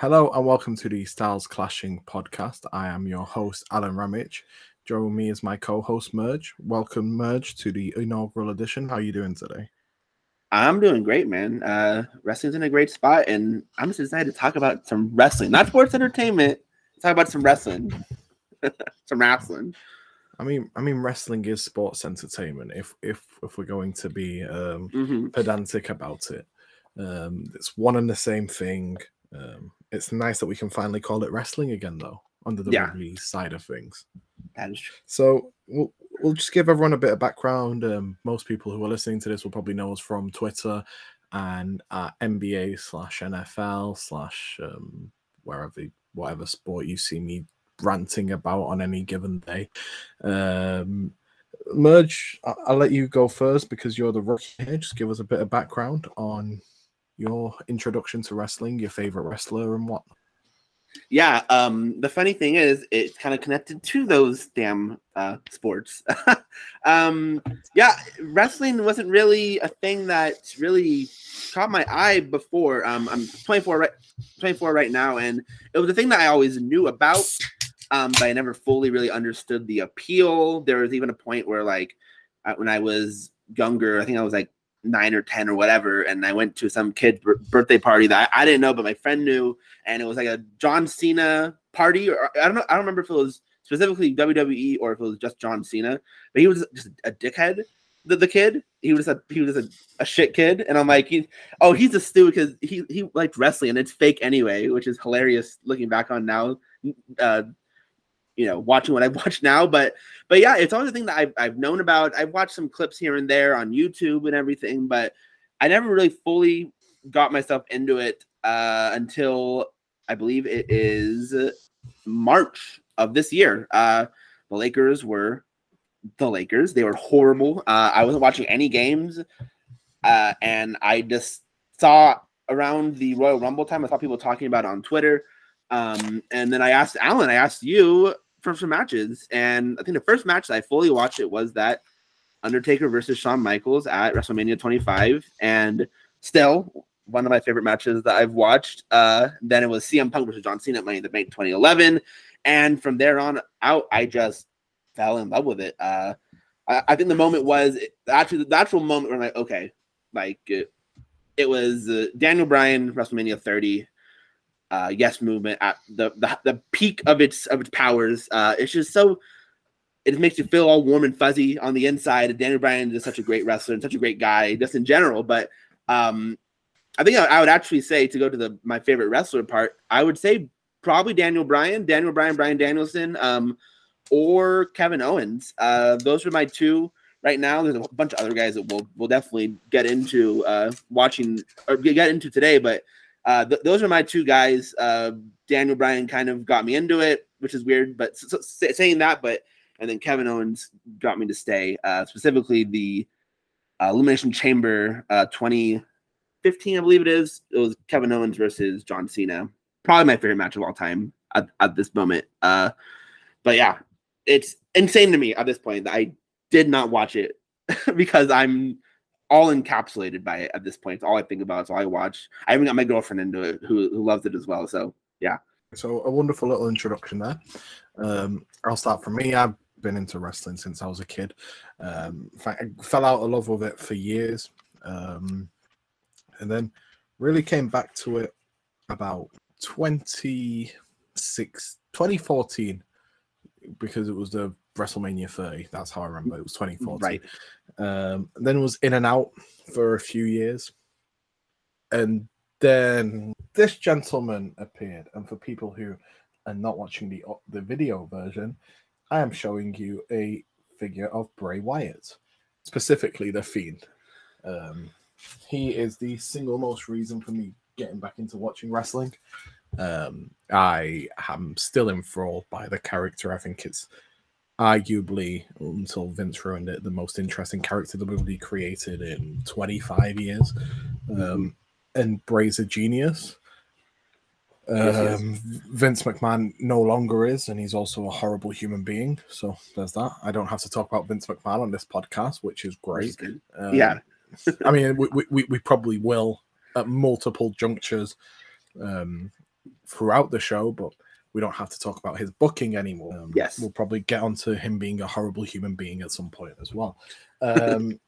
Hello and welcome to the Styles Clashing podcast. I am your host, Alen Ramage. Joining me is my co-host Merge. Welcome, Merge, to the inaugural edition. How are you doing today? I'm doing great, man. Uh, wrestling's in a great spot, and I'm just excited to talk about some wrestling, not sports entertainment. Talk about some wrestling, some wrestling. I mean, I mean, wrestling is sports entertainment. If if if we're going to be um, hmm pedantic about it, um, it's one and the same thing. Um, it's nice that we can finally call it wrestling again, though, under the Yeah. rugby side of things. That is true. So we'll, we'll just give everyone a bit of background. Um, most people who are listening to this will probably know us from Twitter and at NBA slash NFL slash um, wherever whatever sport you see me ranting about on any given day. Um, Merge, I- I'll let you go first because you're the rookie here. Just give us a bit of background on your introduction to wrestling, your favorite wrestler, and what. Yeah. Um, the funny thing is, it's kind of connected to those damn uh, sports. um, yeah, wrestling wasn't really a thing that really caught my eye before. Um, I'm 24 right, 24 right now, and it was a thing that I always knew about, um, but I never fully really understood the appeal. There was even a point where, like, uh, when I was younger, I think I was like nine or ten or whatever, and I went to some kid bir- birthday party that I, I didn't know, but my friend knew, and it was like a John Cena party, or I don't know, I don't remember if it was specifically WWE or if it was just John Cena, but he was just a dickhead. The, the kid, he was a he was a, a shit kid, and I'm like, he, oh, he's a stew because he he liked wrestling and it's fake anyway, which is hilarious looking back on now. Uh, you know, watching what I watch now, but but yeah, it's always a thing that I've I've known about. I've watched some clips here and there on YouTube and everything, but I never really fully got myself into it uh, until I believe it is March of this year. Uh, the Lakers were the Lakers. They were horrible. Uh, I wasn't watching any games, uh, and I just saw around the Royal Rumble time. I saw people talking about it on Twitter, um, and then I asked Alen. I asked you for some matches, and I think the first match that I fully watched it was that Undertaker versus Shawn Michaels at WrestleMania 25, and still one of my favorite matches that I've watched. Uh, then it was CM Punk versus John Cena at Money in the Bank 2011, and from there on out, I just fell in love with it. Uh, I, I think the moment was actually the actual moment where I'm like, okay, like it, it was uh, Daniel Bryan WrestleMania 30. Uh, yes movement at the, the the peak of its of its powers. Uh, it's just so it makes you feel all warm and fuzzy on the inside. Daniel Bryan is such a great wrestler and such a great guy, just in general. But um, I think I, I would actually say to go to the my favorite wrestler part, I would say probably Daniel Bryan, Daniel Bryan, Bryan Danielson, um, or Kevin Owens. Uh, those are my two right now. There's a bunch of other guys that we'll we'll definitely get into uh, watching or get into today, but uh, th- those are my two guys. Uh, Daniel Bryan kind of got me into it, which is weird, but s- s- saying that, but and then Kevin Owens got me to stay. Uh, specifically, the uh, Elimination Chamber uh, 2015, I believe it is. It was Kevin Owens versus John Cena. Probably my favorite match of all time at, at this moment. Uh, but yeah, it's insane to me at this point that I did not watch it because I'm all encapsulated by it at this point. It's all I think about. It's all I watch. I even got my girlfriend into it who, who loves it as well. So yeah. So a wonderful little introduction there. Um, I'll start from me. I've been into wrestling since I was a kid. Um, in fact, I fell out of love with it for years, um, and then really came back to it about 26, 2014 because it was the WrestleMania 30. That's how I remember it was 2014. Right. Um, then was in and out for a few years, and then this gentleman appeared. And for people who are not watching the the video version, I am showing you a figure of Bray Wyatt, specifically the Fiend. Um, he is the single most reason for me getting back into watching wrestling. Um, I am still enthralled by the character. I think it's arguably, until Vince ruined it, the most interesting character the movie created in 25 years. Um, and Bray's a genius. Yes. Um, Vince McMahon no longer is, and he's also a horrible human being. So there's that. I don't have to talk about Vince McMahon on this podcast, which is great. Um, Yeah. I mean, we, we, we probably will at multiple junctures um, throughout the show, but we don't have to talk about his booking anymore. Um, Yes. we'll probably get onto him being a horrible human being at some point as well. Um,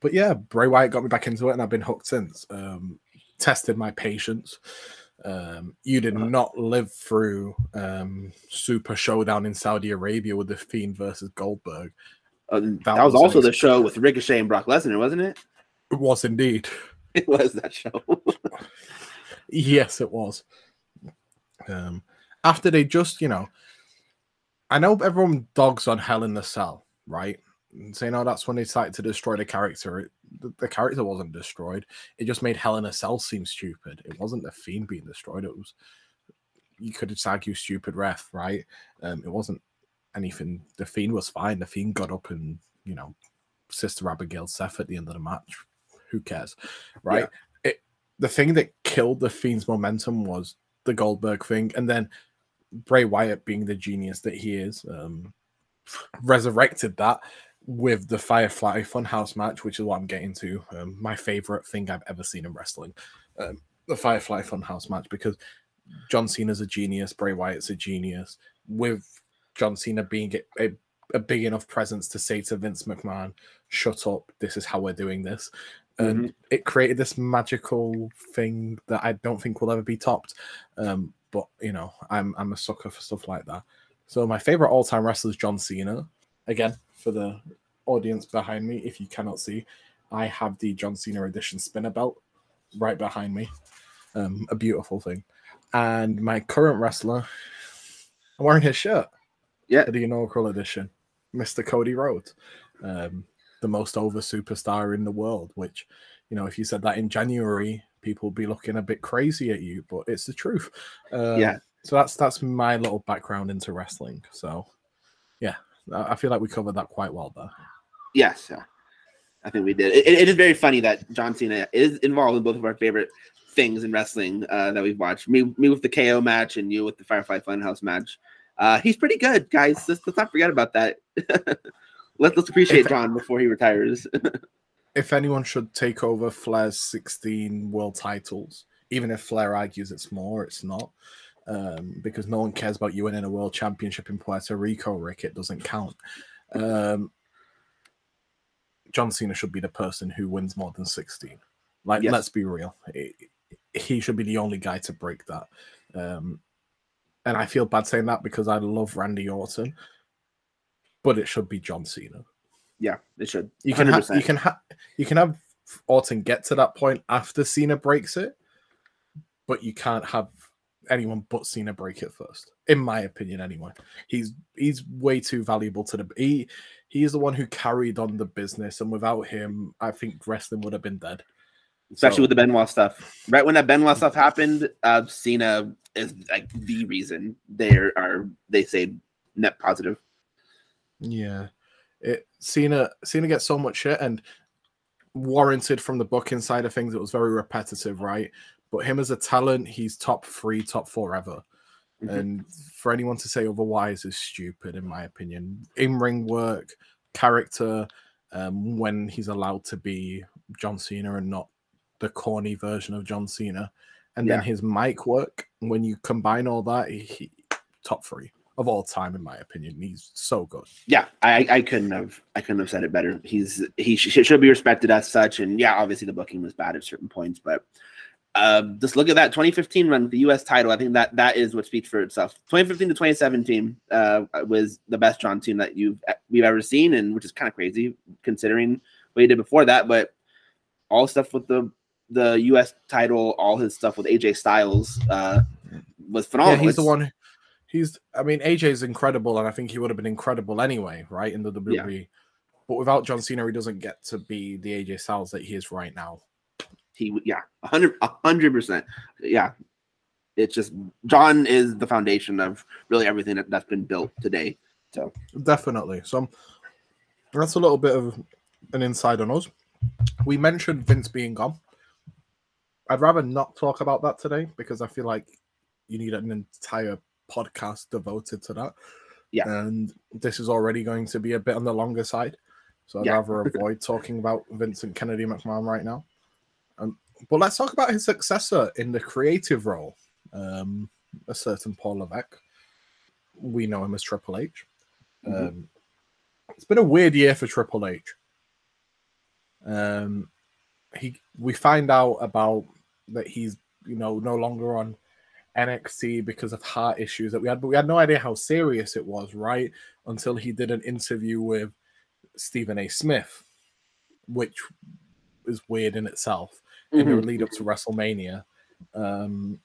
but yeah, Bray Wyatt got me back into it, and I've been hooked since. Um, tested my patience. Um, you did not live through um, Super Showdown in Saudi Arabia with the Fiend versus Goldberg. Uh, that, That was was also the show with Ricochet and Brock Lesnar, wasn't it? It was indeed. It was that show. Yes, it was. Um, after they just, you know, I know everyone dogs on Hell in the Cell, right? And saying, oh, that's when they started to destroy the character. It, the, the character wasn't destroyed. It just made Hell in a Cell seem stupid. It wasn't the Fiend being destroyed. It was, you could just argue, stupid ref, right? Um, it wasn't anything. The Fiend was fine. The Fiend got up and, you know, Sister Abigail Seth at the end of the match. Who cares, right? It the thing that killed the Fiend's momentum was the Goldberg thing, and then Bray Wyatt being the genius that he is, um, resurrected that with the Firefly Funhouse match, which is what I'm getting to. Um, my favorite thing I've ever seen in wrestling, um, the Firefly Funhouse match, because John Cena's a genius, Bray Wyatt's a genius, with John Cena being a, a, a big enough presence to say to Vince McMahon, "Shut up! This is how we're doing this." And it created this magical thing that I don't think will ever be topped. Um, but you know, I'm I'm a sucker for stuff like that. So my favorite all-time wrestler is John Cena. Again, for the audience behind me, if you cannot see, I have the John Cena edition spinner belt right behind me. Um, a beautiful thing. And my current wrestler, I'm wearing his shirt. Yeah. the inaugural edition, Mr. Cody Rhodes. Um, the most over superstar in the world, which, you know, if you said that in January, people would be looking a bit crazy at you, but it's the truth. Um, Yeah. So that's that's my little background into wrestling. So, yeah, I feel like we covered that quite well there. Yes, yeah. I think we did. It, it is very funny that John Cena is involved in both of our favorite things in wrestling uh, that we've watched. Me, me with the KO match, and you with the Firefly Funhouse match. Uh, he's pretty good, guys. Let's, let's not forget about that. Let, let's appreciate If- John before he retires. If anyone should take over Flair's 16 world titles, even if Flair argues it's more, it's not. Um, because no one cares about you winning a world championship in Puerto Rico, Rick. It doesn't count. Um, John Cena should be the person who wins more than 16. Like, Yes. let's be real. He- he should be the only guy to break that. Um, and I feel bad saying that because I love Randy Orton, but it should be John Cena. yeah, it should. You can have you can have you can have Orton get to that point after Cena breaks it, but you can't have anyone but Cena break it first. In my opinion, anyway. He's he's way too valuable to the he he is the one who carried on the business, and without him, I think wrestling would have been dead. especially So- with the Benoit stuff. Right when that Benoit stuff happened, uh, Cena is like the reason they are they say net positive. Yeah. It Cena Cena gets so much shit and warranted from the booking side of things. It was very repetitive, right? But him as a talent, he's top three, top four ever. Mhm. And for anyone to say otherwise is stupid, in my opinion. In ring work, character, um, when he's allowed to be John Cena and not the corny version of John Cena. And then his mic work, when you combine all that, he, he top three of all time, in my opinion. He's so good. Yeah, I, I couldn't have I couldn't have said it better. He's he sh- should be respected as such, and yeah, obviously the booking was bad at certain points, but um, just look at that 2015 run the U.S. title. I think that that is what speaks for itself. 2015 to 2017 uh, was the best John Cena that you've we've ever seen, and which is kind of crazy considering what he did before that. But all stuff with the the U.S. title, all his stuff with AJ Styles uh, was phenomenal. yeah, he's the one. He's. I mean, AJ is incredible, and I think he would have been incredible anyway, right? In the WWE. But without John Cena, he doesn't get to be the AJ Styles that he is right now. he yeah a hundred a hundred percent yeah it's just john is the foundation of really everything that, that's been built today so Definitely. So that's a little bit of an inside on us. We mentioned Vince being gone. I'd rather not talk about that today because I feel like you need an entire podcast devoted to that. Yeah. And this is already going to be a bit on the longer side. So I'd Yeah. rather avoid talking about Vincent Kennedy McMahon right now. Um, but let's talk about his successor in the creative role. um, a certain Paul Levesque. We know him as Triple H. Mhm. Um, it's been a weird year for Triple H. Um, he we find out about that he's you know no longer on NXT because of heart issues that we had, but we had no idea how serious it was, right? Until he did an interview with Stephen A. Smith, which is weird in itself in the lead up to WrestleMania, um,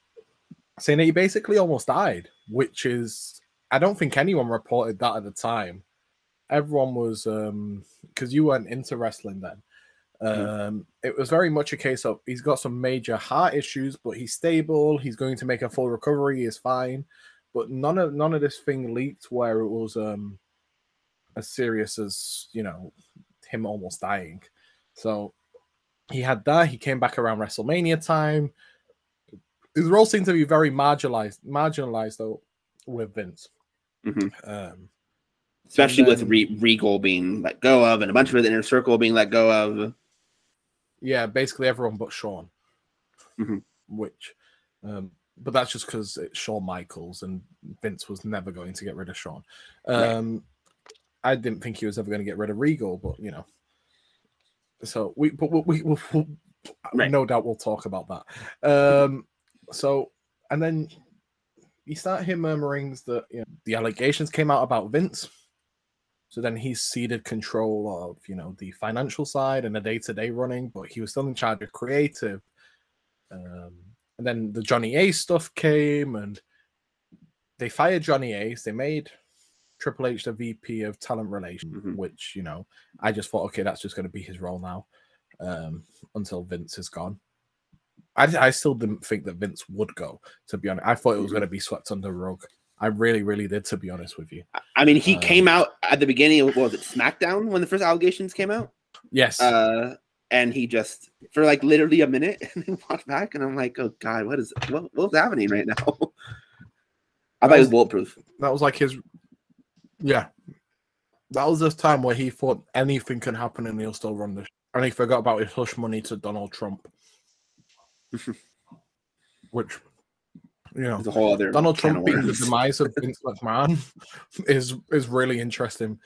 saying that he basically almost died, which is I don't think anyone reported that at the time. Everyone was because you weren't into wrestling then. Um, it was very much a case of he's got some major heart issues, but he's stable. He's going to make a full recovery. He's fine, but none of none of this thing leaked where it was um as serious as you know him almost dying. So he had that. He came back around WrestleMania time. His role seemed to be very marginalized, marginalized though with Vince. Mhm. Um, Especially with Re- Regal being let go of, and a bunch of the inner circle being let go of. Yeah, basically everyone but Shawn, Mhm. which, um, but that's just because it's Shawn Michaels and Vince was never going to get rid of Shawn. Um, I didn't think he was ever going to get rid of Regal, but you know, so we, but we, we, we, we Right. no doubt we'll talk about that. Um, so and then you start hearing murmurings that you know, the allegations came out about Vince. So then he ceded control of, you know, the financial side and the day-to-day running, but he was still in charge of creative. Um, and then the Johnny Ace stuff came, and they fired Johnny Ace. They made Triple H the VP of Talent Relations, Mhm. which you know, I just thought, okay, that's just going to be his role now, um, until Vince is gone. I, I still didn't think that Vince would go. To be honest, I thought it was Mhm. going to be swept under the rug. I really, really did. To be honest with you, I mean, he Um, came out at the beginning of what was it SmackDown when the first allegations came out, yes, uh, and he just for like literally a minute and then walked back, and I'm like, oh god, what is what, what's happening right now? I thought it was bulletproof. that was like his yeah that was this time where he thought anything can happen and he'll still run the sh- and he forgot about his hush money to donald trump which you know a whole other donald trump being the demise of vince mcmahon is is really interesting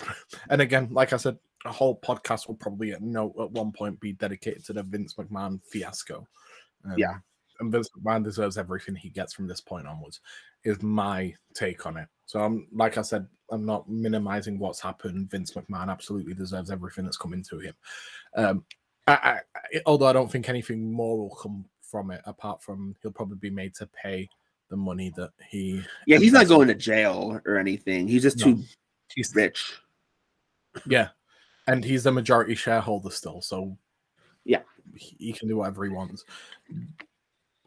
and again like i said a whole podcast will probably at no at one point be dedicated to the vince mcmahon fiasco Um, Yeah. and vince mcmahon deserves everything he gets from this point onwards is my take on it. So I'm like I said, I'm not minimizing what's happened. Vince McMahon absolutely deserves everything that's coming to him. Um, I, I- although I don't think anything more will come from it, apart from he'll probably be made to pay the money that he. Yeah, he's not going to jail or anything. He's just No. too He's rich. yeah, and he's the majority shareholder still, so Yeah. he, can do whatever he wants.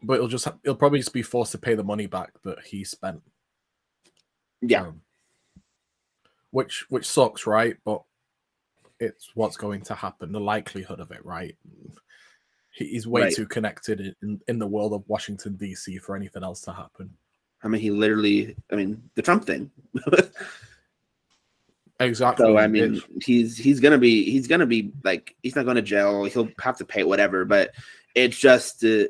But he'll just he'll probably just be forced to pay the money back that he spent. Yeah, Um, which which sucks, right? But it's what's going to happen. The likelihood of it, right? He, he's way Right. too connected in, in the world of Washington D.C. for anything else to happen. I mean, he literally. I mean, the Trump thing. Exactly. so I mean, he's he's gonna be he's gonna be like he's not going to jail. He'll have to pay whatever. But it's just uh,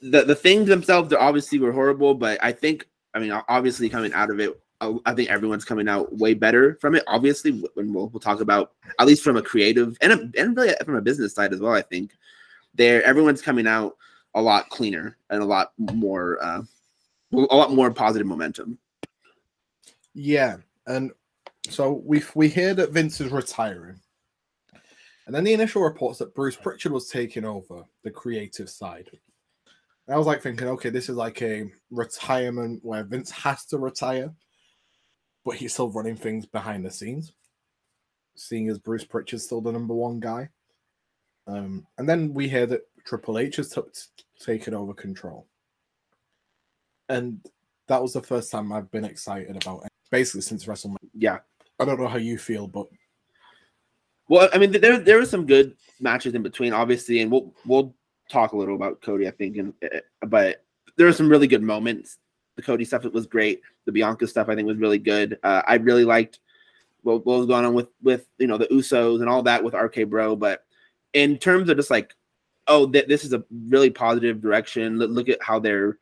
the the things themselves. They obviously were horrible, but I think I mean, obviously coming out of it. I I think everyone's coming out way better from it. Obviously, when we'll, we'll talk about at least from a creative and a, and really from a business side as well. I think there everyone's coming out a lot cleaner and a lot more uh, a lot more positive momentum. yeah, and so we we hear that Vince is retiring, and then the initial reports that Bruce Pritchard was taking over the creative side. And I was like thinking, okay, this is like a retirement where Vince has to retire, but he's still running things behind the scenes. Seeing as Bruce Pritchard's still the number one guy. Um, and then we hear that Triple H has took taken over control. And that was the first time I've been excited about it, basically since WrestleMania. Yeah. I don't know how you feel, but Well, I mean, there there were some good matches in between, obviously, and we'll we'll talk a little about Cody, I think, and uh, but there were some really good moments. The Cody stuff it was great. The Bianca stuff, I think, was really good. Uh, I really liked what, what was going on with with you know the Usos and all that with RK Bro. But in terms of just like, oh, th- this is a really positive direction. Look, at how they're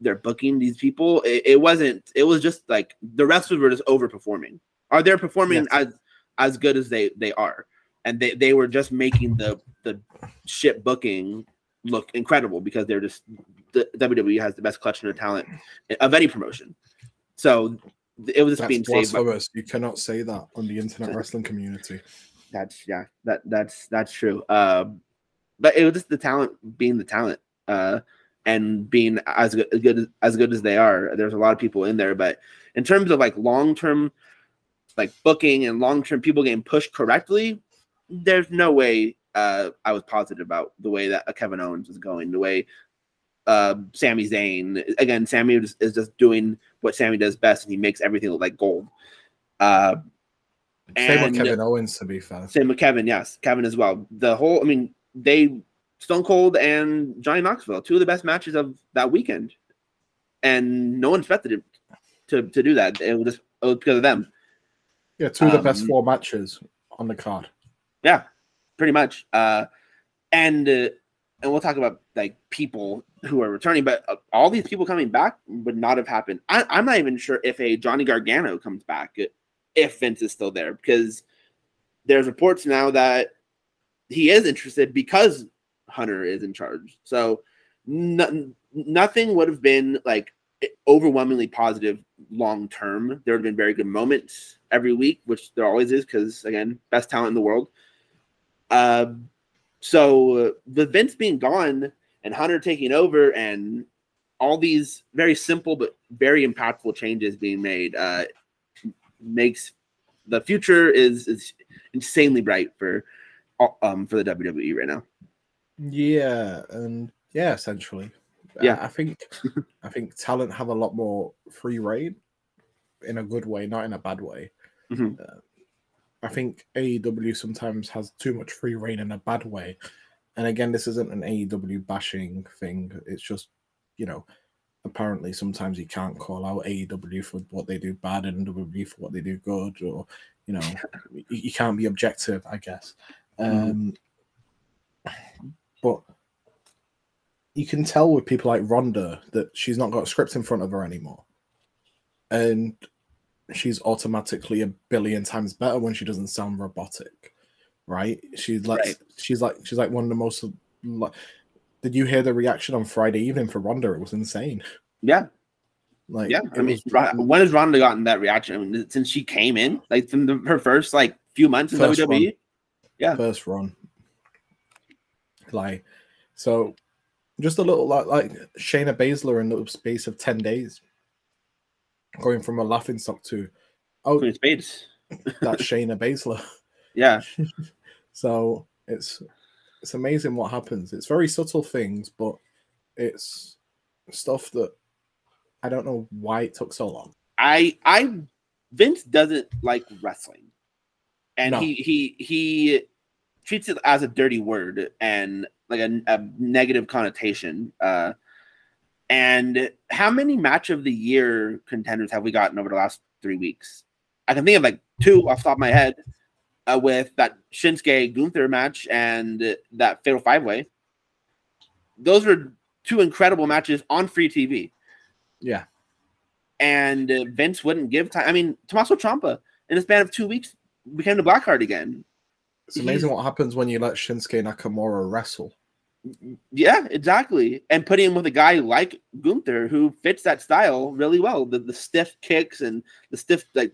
they're booking these people. It, it wasn't. It was just like the wrestlers were just overperforming. Are they performing Yes. as as good as they they are? And they they were just making the the ship booking look incredible because they're just the WWE has the best collection of talent of any promotion. So it was just That's being saved. By. You cannot say that on the internet wrestling community. That's yeah, that that's that's true. Um, but it was just the talent being the talent, uh, and being as good, as good as good as they are. There's a lot of people in there, but in terms of like long term, like booking and long term people getting pushed correctly, there's no way uh, I was positive about the way that uh, Kevin Owens was going, the way uh, Sami Zayn. Again, Sami is, is just doing what Sami does best, and he makes everything look like gold. Uh, Same And- with Kevin Owens, to be fair. same with Kevin, yes, Kevin as well. The whole, I mean, they Stone Cold and Johnny Knoxville, two of the best matches of that weekend, and no one expected it to to do that. It was just it was because of them. Yeah, two of the best Um, four matches on the card. Yeah, pretty much. Uh, and uh, and we'll talk about like people who are returning, but uh, all these people coming back would not have happened. I, I'm not even sure if a Johnny Gargano comes back if Vince is still there because there's reports now that he is interested because Hunter is in charge. So no, nothing would have been like overwhelmingly positive long term. There would have been very good moments every week, which there always is because again, best talent in the world. Um, so uh, the Vince being gone and Hunter taking over and all these very simple but very impactful changes being made uh, makes the future is is insanely bright for um for the WWE right now. Yeah, and yeah, essentially. Yeah. I think I think talent have a lot more free reign in a good way, not in a bad way. Mhm. Uh, I think AEW sometimes has too much free reign in a bad way. And again, this isn't an AEW bashing thing. It's just, you know, apparently sometimes you can't call out AEW for what they do bad and WWE for what they do good, or you know, you, can't be objective, I guess. Um, but you can tell with people like Ronda that she's not got a script in front of her anymore. And she's automatically a billion times better when she doesn't sound robotic. Right? She's like Right. she's like she's like one of the most like did you hear the reaction on Friday evening for Ronda? It was insane. Yeah, Like yeah. I mean, was- when has Ronda gotten that reaction? I mean, since she came in, like from the, her first like few months in WWE. Yeah. first run. Like, so just a little like like Shayna Baszler in the space of 10 days. Going from a laughing stock to oh Queen Spades. that's Shayna Baszler. Yeah, So it's it's amazing what happens. It's very subtle things, but it's stuff that I don't know why it took so long. I I Vince doesn't like wrestling, and No. he he he treats it as a dirty word and like a, a negative connotation. Uh, and how many match of the year contenders have we gotten over the last three weeks? I can think of like two off the top of my head, uh, with that Shinsuke Gunther match and that Fatal Five Way. Those were two incredible matches on free TV Yeah. and uh, Vince wouldn't give time. I mean, Tommaso Ciampa in a span of two weeks became the black card again. It's amazing He's- what happens when you let Shinsuke Nakamura wrestle. Yeah, exactly. And putting him with a guy like Gunther who fits that style really well. The the stiff kicks and the stiff like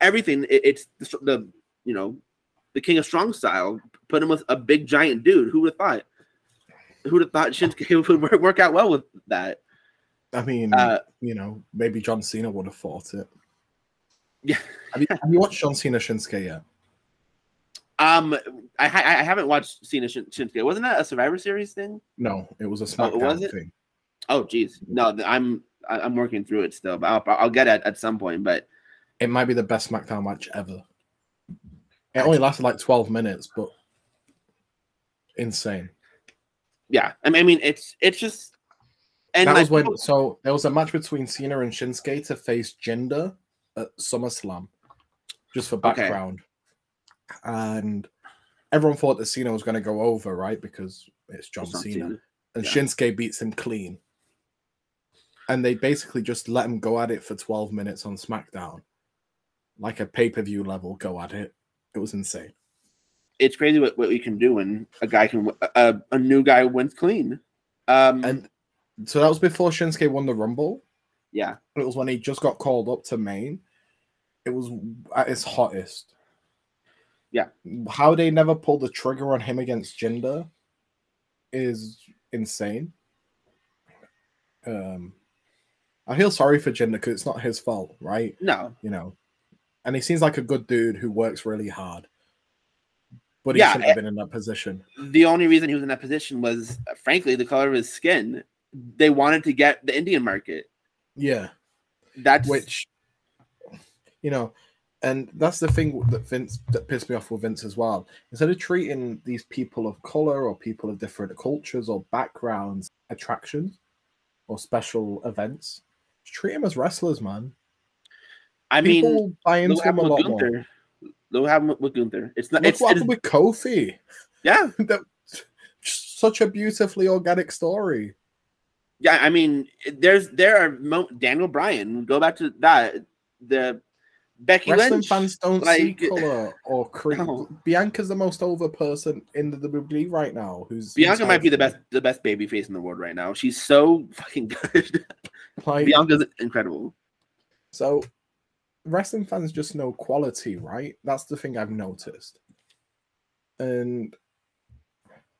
everything. It, it's the, the you know the King of Strong style. Put him with a big giant dude. Who would have thought? Who would have thought Shinsuke would work, out well with that? I mean, Uh, you know, maybe John Cena would have fought it. Yeah. Have you, have you watched John Cena Shinsuke yet? Um, I I haven't watched Cena Shin- Shinsuke. Wasn't that a Survivor Series thing? No, it was a Oh, SmackDown it? thing. Oh, geez, no, I'm I'm working through it still, but I'll, I'll get it at some point. But It might be the best SmackDown match ever. It only lasted like 12 minutes, but insane. yeah, I mean, I mean, it's it's just and that like, was when so there was a match between Cena and Shinsuke to face Jinder at SummerSlam, just for Okay. background. And everyone thought that Cena was going to go over, right? Because it's John it's Cena. Cena. And yeah. Shinsuke beats him clean. and they basically just let him go at it for 12 minutes on SmackDown, like a pay per view level go at it. It was insane. It's crazy what, what we can do when a guy can a, a new guy wins clean. Um, And so that was before Shinsuke won the Rumble. yeah, It was when he just got called up to main. It was at its hottest. Yeah. How they never pulled the trigger on him against Jinder is insane. Um, I feel sorry for Jinder because it's not his fault, right? no, You know, and he seems like a good dude who works really hard, but he Yeah, shouldn't have eh, been in that position. the only reason he was in that position was, uh, frankly, the color of his skin. They wanted to get the Indian market. Yeah. That's which you know and that's the thing that vince that pissed me off with vince as well instead of treating these people of color or people of different cultures or backgrounds attractions or special events treat them as wrestlers man I people mean, buy what a lot more Gunther. Look what happened with Gunther. It's not. Look It's, what happened with kofi yeah, that such a beautifully organic story yeah. I mean, there's there are mo- Daniel Bryan. Go back to that. The Becky wrestling Lynch. fans don't see color or creed. No. Bianca's the most over person in the WWE right now. Who's Bianca might be the best the best baby face in the world right now. She's so fucking good. Like, Bianca's incredible. So wrestling fans just know quality, right? That's the thing I've noticed. And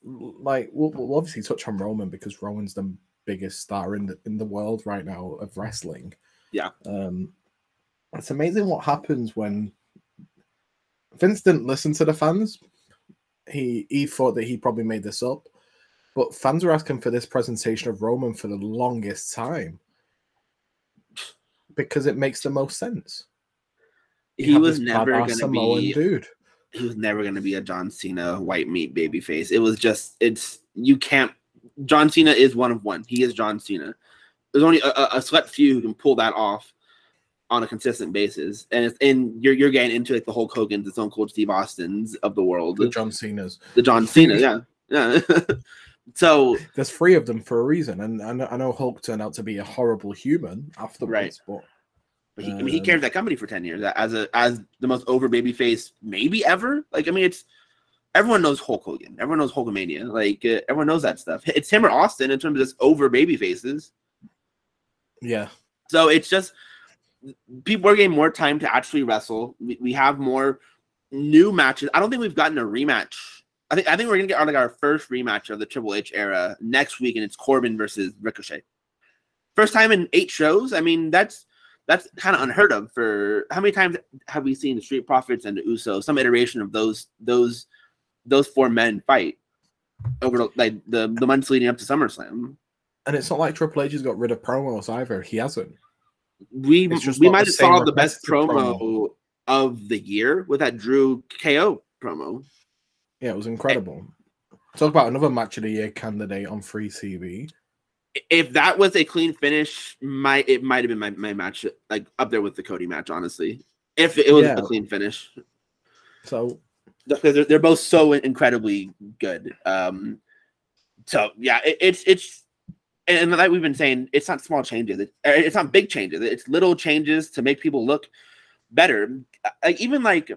like we'll, we'll obviously touch on Roman because Roman's the biggest star in the in the world right now of wrestling. Yeah. Um it's amazing what happens when Vince didn't listen to the fans. He he thought that he probably made this up. But fans were asking for this presentation of Roman for the longest time because it makes the most sense. You He was never gonna Samoan be dude. he was never going to be a John Cena white meat baby face. It was just it's you can't. John Cena is one of one. He is John Cena. There's only a, a, a select few who can pull that off on a consistent basis, and it's and you're you're getting into like the Hulk Hogan's, the Stone Cold Steve Austin's of the world, The the, John Cena's. The John Cena, yeah, yeah. so There's three of them for a reason, and I know, I know Hulk turned out to be a horrible human afterwards, Right. but But he, I mean, he Um, carried that company for ten years as a as the most over baby face maybe ever. Like, I mean, it's everyone knows Hulk Hogan, everyone knows Hulkamania, like uh, everyone knows that stuff. It's him or Austin in terms of just over baby faces. yeah, So it's just people are getting more time to actually wrestle. We, we have more new matches. I don't think we've gotten a rematch. I think I think we're gonna get our, like our first rematch of the Triple H era next week, and it's Corbin versus Ricochet. First time in eight shows. I mean, that's that's kind of unheard of. For how many times have we seen the Street Profits and the Usos, some iteration of those those those four men fight over the, like the the months leading up to SummerSlam? and it's not like Triple H has got rid of promos either. He hasn't. we we might have saw the best promo, promo. of the year with that Drew KO promo. Yeah, it was incredible. Talk about another match of the year candidate on free TV. If that was a clean finish, my it might have been my, my match like up there with the Cody match, honestly. If it was Yeah. a clean finish, So because they're, they're both so incredibly good. Um, so yeah, it, it's it's and like we've been saying, it's not small changes. It, uh, it's not big changes. It's little changes to make people look better. Like even like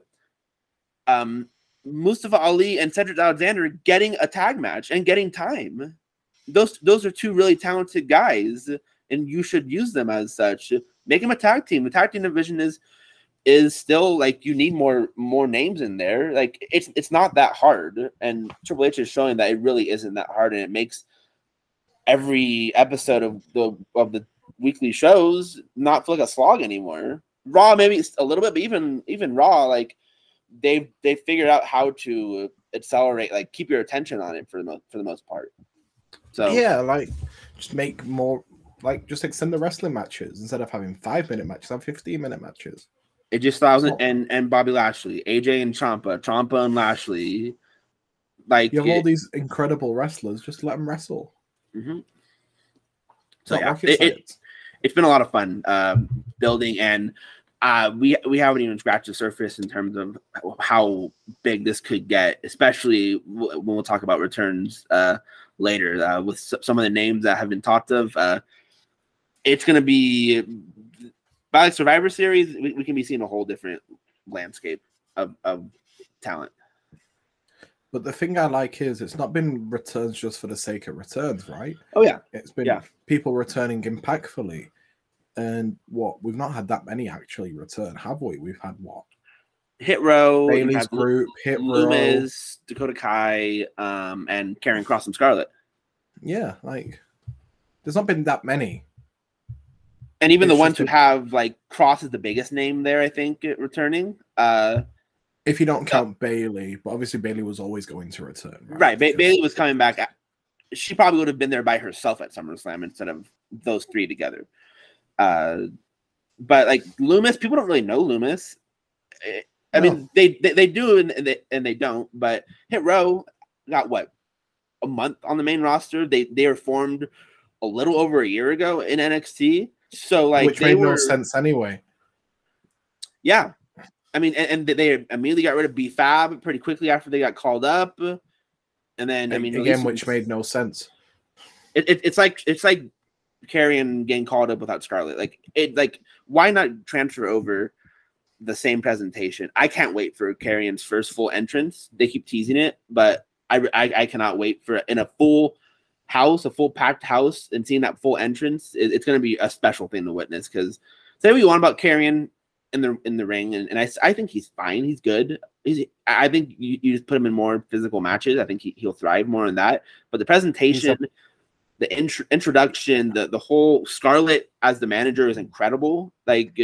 um Mustafa Ali and Cedric Alexander getting a tag match and getting time. Those those are two really talented guys, and you should use them as such. Make them a tag team. The tag team division is is still like you need more more names in there. Like it's it's not that hard, and Triple H is showing that it really isn't that hard, and it makes every episode of the of the weekly shows not feel like a slog anymore. Raw maybe it's a little bit, but even even Raw like they've they figured out how to accelerate like keep your attention on it for the most for the most part. So yeah, like just make more like just extend the wrestling matches instead of having five minute matches, have fifteen minute matches. It just Styles and, and and Bobby Lashley, AJ and Ciampa, Ciampa and Lashley. Like You have all these incredible wrestlers, just let them wrestle. mhm. So yeah, it, it, it's been a lot of fun um, building and uh, we we haven't even scratched the surface in terms of how big this could get, especially when we'll talk about returns uh, later uh, with some of the names that have been talked of. Uh, it's going to be by like Survivor Series. We, we can be seeing a whole different landscape of, of talent. But the thing I like is it's not been returns just for the sake of returns, right? Oh yeah, It's been Yeah. people returning impactfully. And what we've not had that many actually return, have we? We've had what? Hit Row, Bayley's group, Hit Row. Loomis, Dakota Kai, um, and Karrion Kross and Scarlett. Yeah, like there's not been that many. and even the ones who have like Kross is the biggest name there, I think, uh, returning. Uh, If you don't count Bayley, but obviously Bayley was always going to return. right, ba- Bailey was coming back. at- She probably would have been there by herself at SummerSlam instead of those three together. Uh, but like Loomis, people don't really know Loomis. Eh, I No. mean, they, they they do and they and they don't. But Hit Row got what a month on the main roster. They they were formed a little over a year ago in NXT. So like which they made were, no sense anyway. Yeah. I mean, and, and they immediately got rid of B Fab pretty quickly after they got called up. And then, I mean, again, which made no sense. it, it, it's like it's like Karrion getting called up without Scarlett. Like it, like why not transfer over the same presentation? I can't wait for Karrion's first full entrance. They keep teasing it, but I, I, I cannot wait for in a full house, a full packed house, and seeing that full entrance. It, it's going to be a special thing to witness. Because say what you want about Carrion in the in the ring, and, and I, I think he's fine. He's good. He's, I think you, you just put him in more physical matches. I think he, he'll thrive more in that. But the presentation, the intro, introduction, the the whole Scarlett as the manager is incredible. Like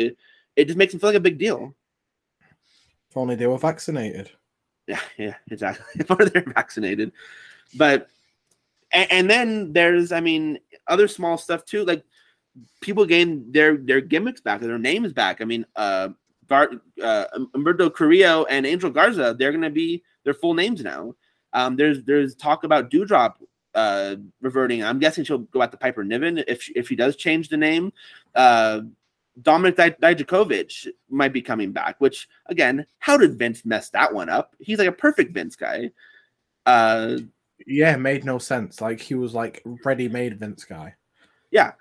it just makes them feel like a big deal. If only they were vaccinated. Yeah, yeah, exactly. If only they're vaccinated, but and, and then there's, I mean, other small stuff too. Like people gain their their gimmicks back, their names back. I mean, uh, Gar, uh, Umberto Carrillo and Angel Garza, they're going to be their full names now. Um, there's there's talk about Doudrop uh, reverting. I'm guessing she'll go back to Piper Niven if she, if she does change the name. Uh, Dominic Di- Dijakovic might be coming back, which again, how did Vince mess that one up? He's like a perfect Vince guy. Uh, Yeah, made no sense. Like he was like ready-made Vince guy. yeah.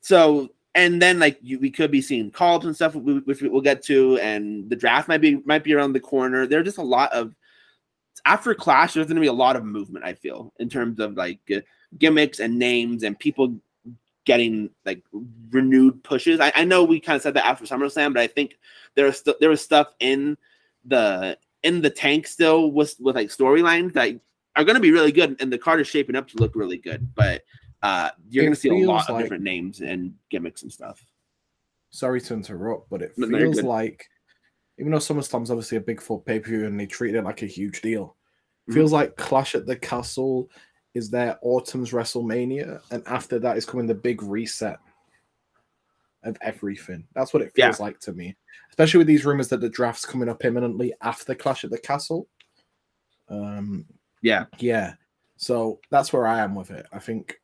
So and then like you, we could be seeing call-ups and stuff, which we'll get to, and the draft might be might be around the corner. There's just a lot of after Clash. There's going to be a lot of movement. I feel in terms of like gimmicks and names and people getting like renewed pushes. I, I know we kind of said that after SummerSlam, but I think there was st- there was stuff in the in the tank still with with like storylines that are going to be really good, and the card is shaping up to look really good. But uh, you're going to see a lot feels of different names and gimmicks and stuff. Sorry to interrupt, but it no, feels like even though SummerSlam's obviously a big full pay-per-view and they treat it like a huge deal, Mhm. feels like Clash at the Castle is their autumn's WrestleMania, and after that is coming the big reset of everything. That's what it Yeah. feels like to me, especially with these rumors that the draft's coming up imminently after Clash at the Castle. Um, Yeah, yeah, so that's where I am with it. I think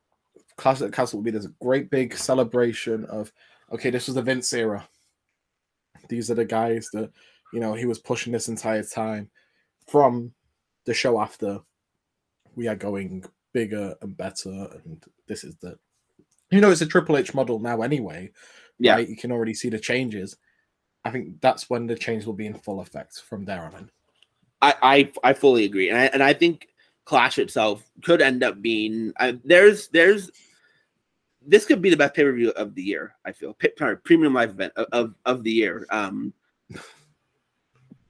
Clash at the Castle will be this great big celebration of okay, this was the Vince era. These are the guys that you know he was pushing this entire time. From the show after, we are going bigger and better, and this is the you know it's a Triple H model now anyway. Yeah. right? you can already see the changes. I think that's when the change will be in full effect from there on in. I, I I fully agree, and I and I think Clash itself could end up being uh, there's there's this could be the best pay per view of the year. I feel P- sorry, premium live event of, of of the year. Um,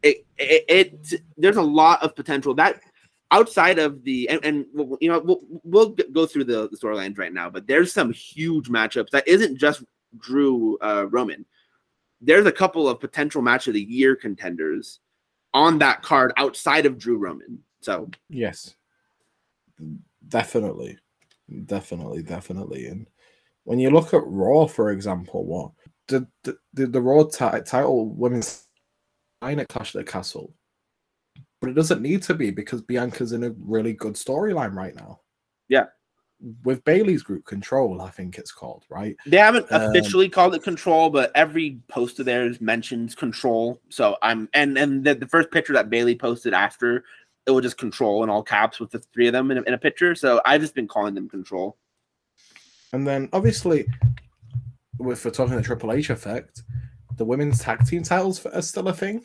it, it it there's a lot of potential that outside of the and, and you know we'll, we'll go through the, the storylines right now, but there's some huge matchups that isn't just Drew uh, Roman. There's a couple of potential match of the year contenders on that card outside of Drew Roman. So Yes, definitely, definitely, definitely. And when you look at Raw, for example, what did the, the, the Raw ti- title women's line at Clash at the Castle, but it doesn't need to be because Bianca's in a really good storyline right now. Yeah. with Bayley's group Control, I think it's called right. they haven't Um, officially called it control, but every post of theirs mentions control. So I'm and and the, the first picture that Bailey posted after it was just control in all caps with the three of them in a, in a picture. So I've just been calling them control. And then obviously, if we're talking the Triple H effect, the women's tag team titles are still a thing.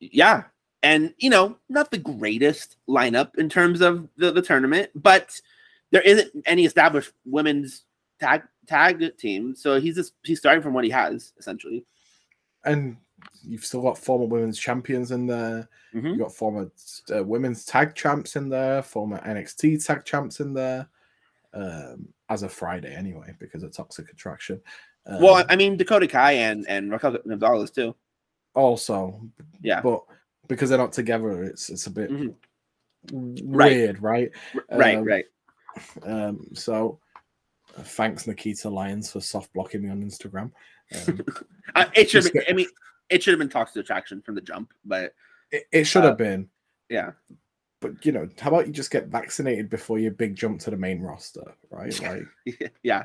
Yeah. And, you know, not the greatest lineup in terms of the, the tournament, but there isn't any established women's tag tag team. So he's just he's starting from what he has, essentially. And you've still got former women's champions in there. Mhm. You've got former uh, women's tag champs in there, former NXT tag champs in there. Um, as of Friday, anyway, because of Toxic Attraction. Um, Well, I mean Dakota Kai and and Raquel Gonzalez too. also, Yeah. but because they're not together, it's it's a bit Mhm. Weird, right? Right, Um, right. Um, so uh, thanks, Nikkita Lyons, for soft blocking me on Instagram. Um, Uh, it should. been, I mean, it should have been Toxic Attraction from the jump, but it, it should Uh, have been, yeah. but you know, how about you just get vaccinated before your big jump to the main roster, right? Like, yeah.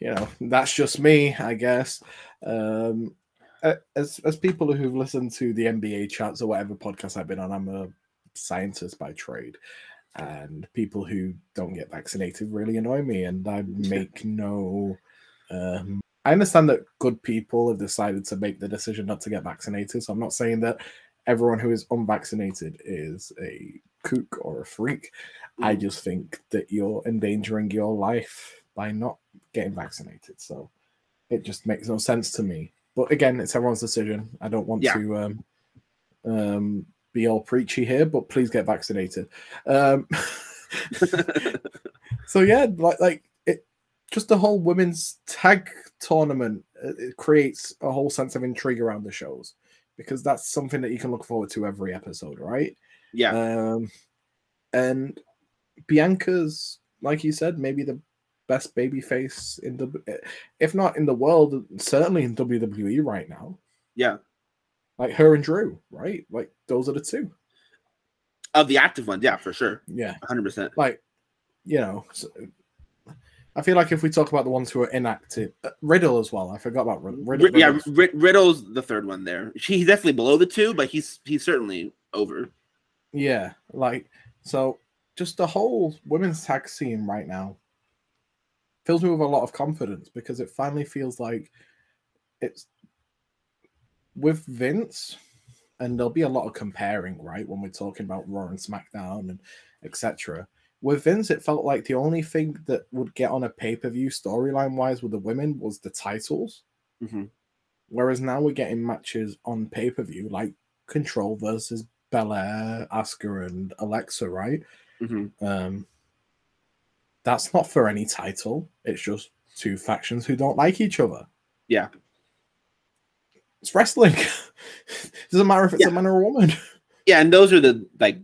you know, that's just me, I guess. Um, as as people who've listened to the NBA chats or whatever podcast I've been on, I'm a scientist by trade, and people who don't get vaccinated really annoy me, and I make no. Um, I understand that good people have decided to make the decision not to get vaccinated, so I'm not saying that everyone who is unvaccinated is a kook or a freak. I Mhm. just think that you're endangering your life by not getting vaccinated. So it just makes no sense to me. But again, it's everyone's decision. I don't want Yeah. to um, um, be all preachy here, but please get vaccinated. Um, so yeah, like like it, just the whole women's tag tournament uh, it creates a whole sense of intrigue around the shows because that's something that you can look forward to every episode, right? yeah. Um, and Bianca's, like you said, maybe the best baby face in the, if not in the world, certainly in WWE right now. yeah. Like her and Drew, right? Like those are the two. Of the active ones, yeah, for sure. Yeah, 100%. like you know. So, I feel like if we talk about the ones who are inactive, uh, Riddle as well. I forgot about Rid- Riddle. Rid- yeah, Riddle's- Riddle's the third one there. He's definitely below the two, but he's he's certainly over. Yeah, like so just the whole women's tag scene right now fills me with a lot of confidence because it finally feels like it's with Vince and there'll be a lot of comparing, right, when we're talking about Raw and SmackDown and etc. With Vince, it felt like the only thing that would get on a pay-per-view storyline wise with the women was the titles. Mhm. Whereas now we're getting matches on pay-per-view like Control versus Belair, Asuka, and Alexa, right? hmm Um, that's not for any title. It's just two factions who don't like each other. Yeah. It's wrestling. Doesn't matter if it's Yeah. a man or a woman. Yeah, and those are the like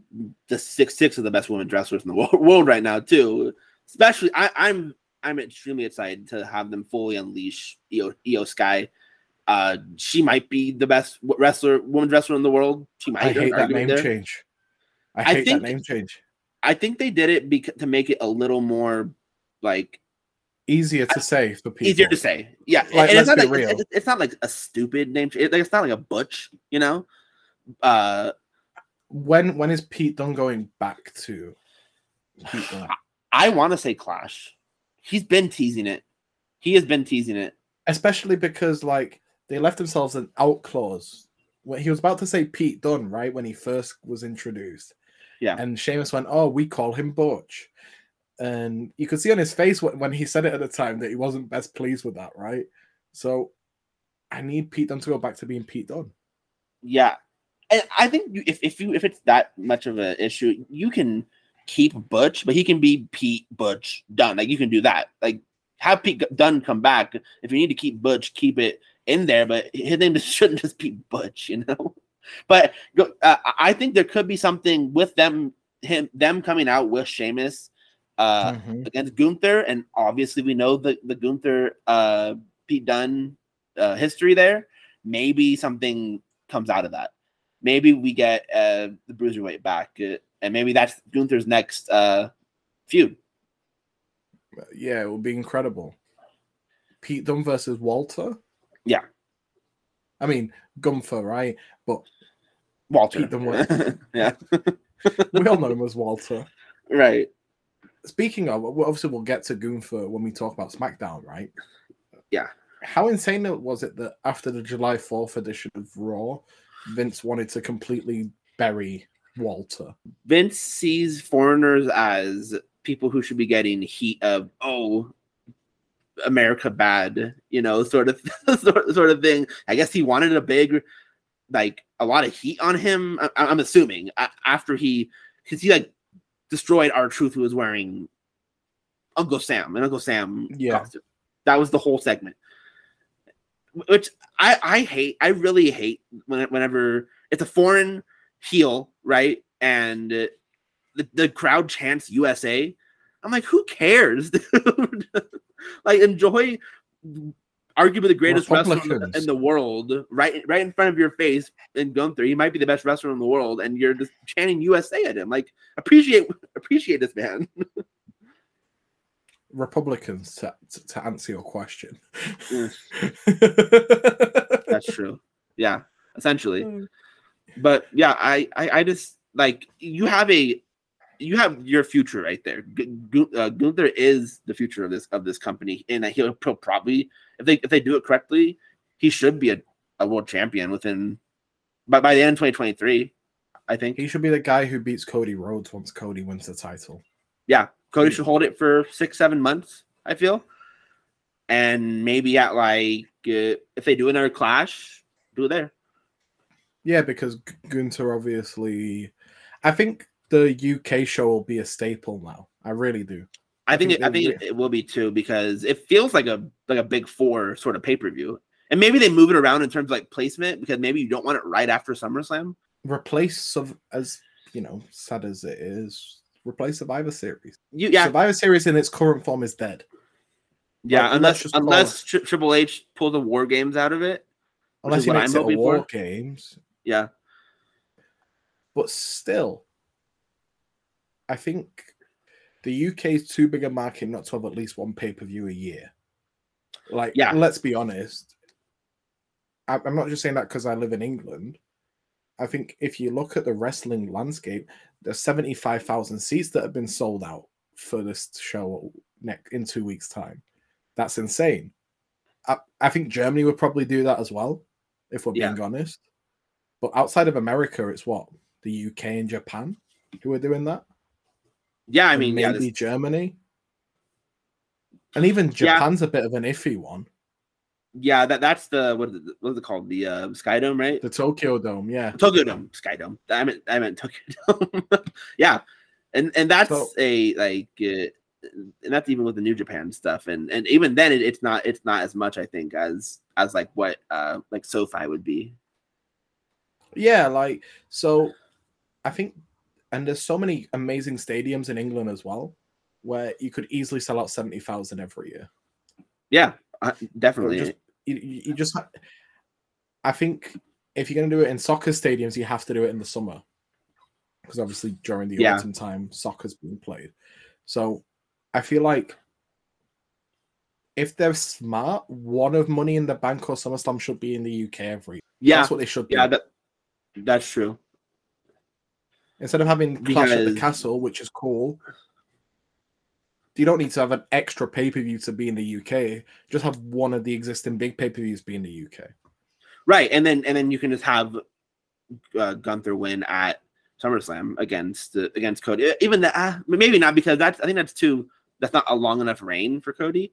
the six six of the best women wrestlers in the wo- world right now too. Especially, I, I'm I'm extremely excited to have them fully unleash Io, Iyo Sky. Uh, she might be the best wrestler, woman wrestler in the world. She might. I hate that name there. change. I I hate think- that name change. I think they did it because to make it a little more like Easier to say for people. easier to say. Yeah, Like, and it's not like real. it's, it's not like a stupid name. It, like, it's not like a butch, you know. Uh, When when is Pete Dunne going back to Pete Dunne? I want to say Clash. He's been teasing it. He has been teasing it. Especially because like they left themselves an out clause. When he was about to say Pete Dunne, right? When he first was introduced. Yeah. And Sheamus went, Oh, we call him Butch. And you could see on his face when, when he said it at the time that he wasn't best pleased with that, right? So I need Pete Dunne to go back to being Pete Dunne. Yeah, and I think you, if if you if it's that much of an issue, you can keep Butch, but he can be Pete Butch Dunne. Like you can do that. Like have Pete Dunne come back. If you need to keep Butch, keep it in there. But his name just shouldn't just be Butch, you know. But uh, I think there could be something with them him them coming out with Sheamus uh, Mhm. against Gunther, and obviously we know the the Gunther uh, Pete Dunne uh, history there. Maybe something comes out of that. Maybe we get uh, the bruiserweight back, uh, and maybe that's Gunther's next uh, feud. Yeah, it would be incredible. Pete Dunne versus Walter. Yeah. I mean Gunther, right? But Walter, Pete Dunne. yeah, we all know him as Walter. right. speaking of, obviously we'll get to Gunther when we talk about SmackDown, right? Yeah. How insane was it that after the July 4th edition of Raw, Vince wanted to completely bury Walter? Vince sees foreigners as people who should be getting heat of, oh, America bad, you know, sort of sort of thing. I guess he wanted a big, like a lot of heat on him. I, I'm assuming after he, because he like destroyed R-Truth, who was wearing Uncle Sam and Uncle Sam. Yeah, costume. that was the whole segment. Which I I hate. I really hate when whenever it's a foreign heel, right? And the, the crowd chants USA. I'm like, who cares, dude? like, enjoy arguably the greatest wrestler in the world, right, right in front of your face in Gunther. He might be the best wrestler in the world, and you're just chanting USA at him. Like, appreciate appreciate this man. Republicans to, to, answer your question. Mm. That's true. Yeah, essentially. Mm. But yeah, I, I I just like you have a you have your future right there. Uh, Gunther is the future of this of this company, and he'll probably if they if they do it correctly, he should be a, a world champion within by by the end of 2023. I think he should be the guy who beats Cody Rhodes once Cody wins the title. Yeah, Cody should hold it for six seven months. I feel, and maybe at like uh, if they do another clash, do it there. Yeah, because Gunther obviously, I think the UK show will be a staple now. I really do. I, I think, think it, I think it will be too because it feels like a like a big four sort of pay per view, and maybe they move it around in terms of like placement because maybe you don't want it right after SummerSlam. Replace of as you know, sad as it is, replace Survivor Series. You, yeah, Survivor Series in its current form is dead. Yeah, like, unless unless Tri- Triple H pulls the War Games out of it. Unless he makes it War. Games. Yeah, but still, I think the UK is too big a market not to have at least one pay per view a year. Like, yeah, let's be honest. I'm not just saying that because I live in England. I think if you look at the wrestling landscape, there's 75,000 seats that have been sold out for this show next in two weeks' time. That's insane. I, I think Germany would probably do that as well, if we're being yeah. honest. But outside of America, it's what the UK and Japan who are doing that. Yeah, I mean, maybe yeah, this... Germany, and even Japan's yeah. a bit of an iffy one. Yeah, that that's the what is it, what is it called? The uh, Sky Dome, right? The Tokyo Dome, yeah. Tokyo Dome, Sky Dome. I meant I meant Tokyo Dome. yeah, and and that's so, a like, uh, and that's even with the New Japan stuff, and and even then it, it's not it's not as much I think as as like what uh like SoFi would be. Yeah, like so, I think and there's so many amazing stadiums in England as well, where you could easily sell out seventy thousand every year. Yeah, definitely. Just, you, you just, I think if you're going to do it in soccer stadiums, you have to do it in the summer, because obviously during the yeah. autumn time, soccer's being played. So I feel like if they're smart, one of Money in the Bank or SummerSlam should be in the UK every. Year. Yeah, that's what they should. Be. Yeah, that, that's true. Instead of having Clash because... at the Castle, which is cool, you don't need to have an extra pay per view to be in the UK. Just have one of the existing big pay per views be in the UK. Right, and then and then you can just have uh, Gunther win at SummerSlam against uh, against Cody. Even that, uh, maybe not because that's I think that's too that's not a long enough reign for Cody.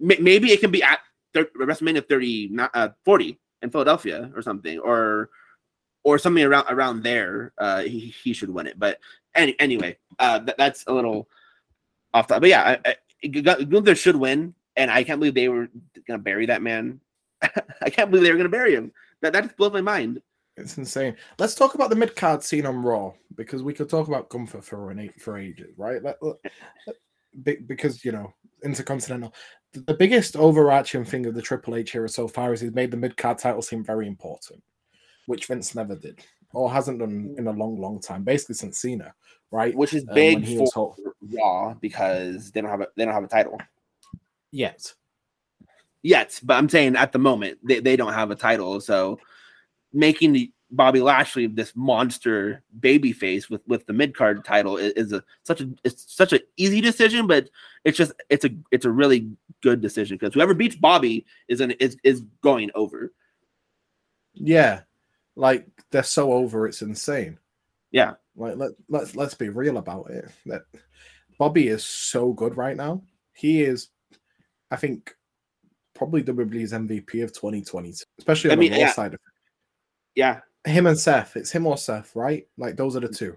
M- maybe it can be at thir- WrestleMania 30, not, uh, 40 in Philadelphia or something, or or something around around there, uh, he, he should win it. But any, anyway, uh, that, that's a little off the. But yeah, I, I, Gunther should win, and I can't believe they were gonna bury that man. I can't believe they were gonna bury him. That that just blows my mind. It's insane. Let's talk about the mid card scene on Raw because we could talk about Gunther for an for ages, right? Let, let, because you know Intercontinental. The biggest overarching thing of the Triple H era so far is he's made the mid card title seem very important which Vince never did or hasn't done in a long, long time, basically since Cena, right? Which is um, big um, for Raw because they don't have a they don't have a title yet. Yet, but I'm saying at the moment they, they don't have a title, so making the Bobby Lashley, this monster baby face with with the mid card title, is, is, a such a it's such an easy decision, but it's just it's a it's a really good decision because whoever beats Bobby is an is is going over. Yeah, like they're so over, it's insane. Yeah, like let let's let's be real about it. That Bobby is so good right now. He is, I think, probably WWE's MVP of 2020, especially on I mean, the Raw yeah. side of it. Yeah, him and Seth. It's him or Seth, right? Like those are the two.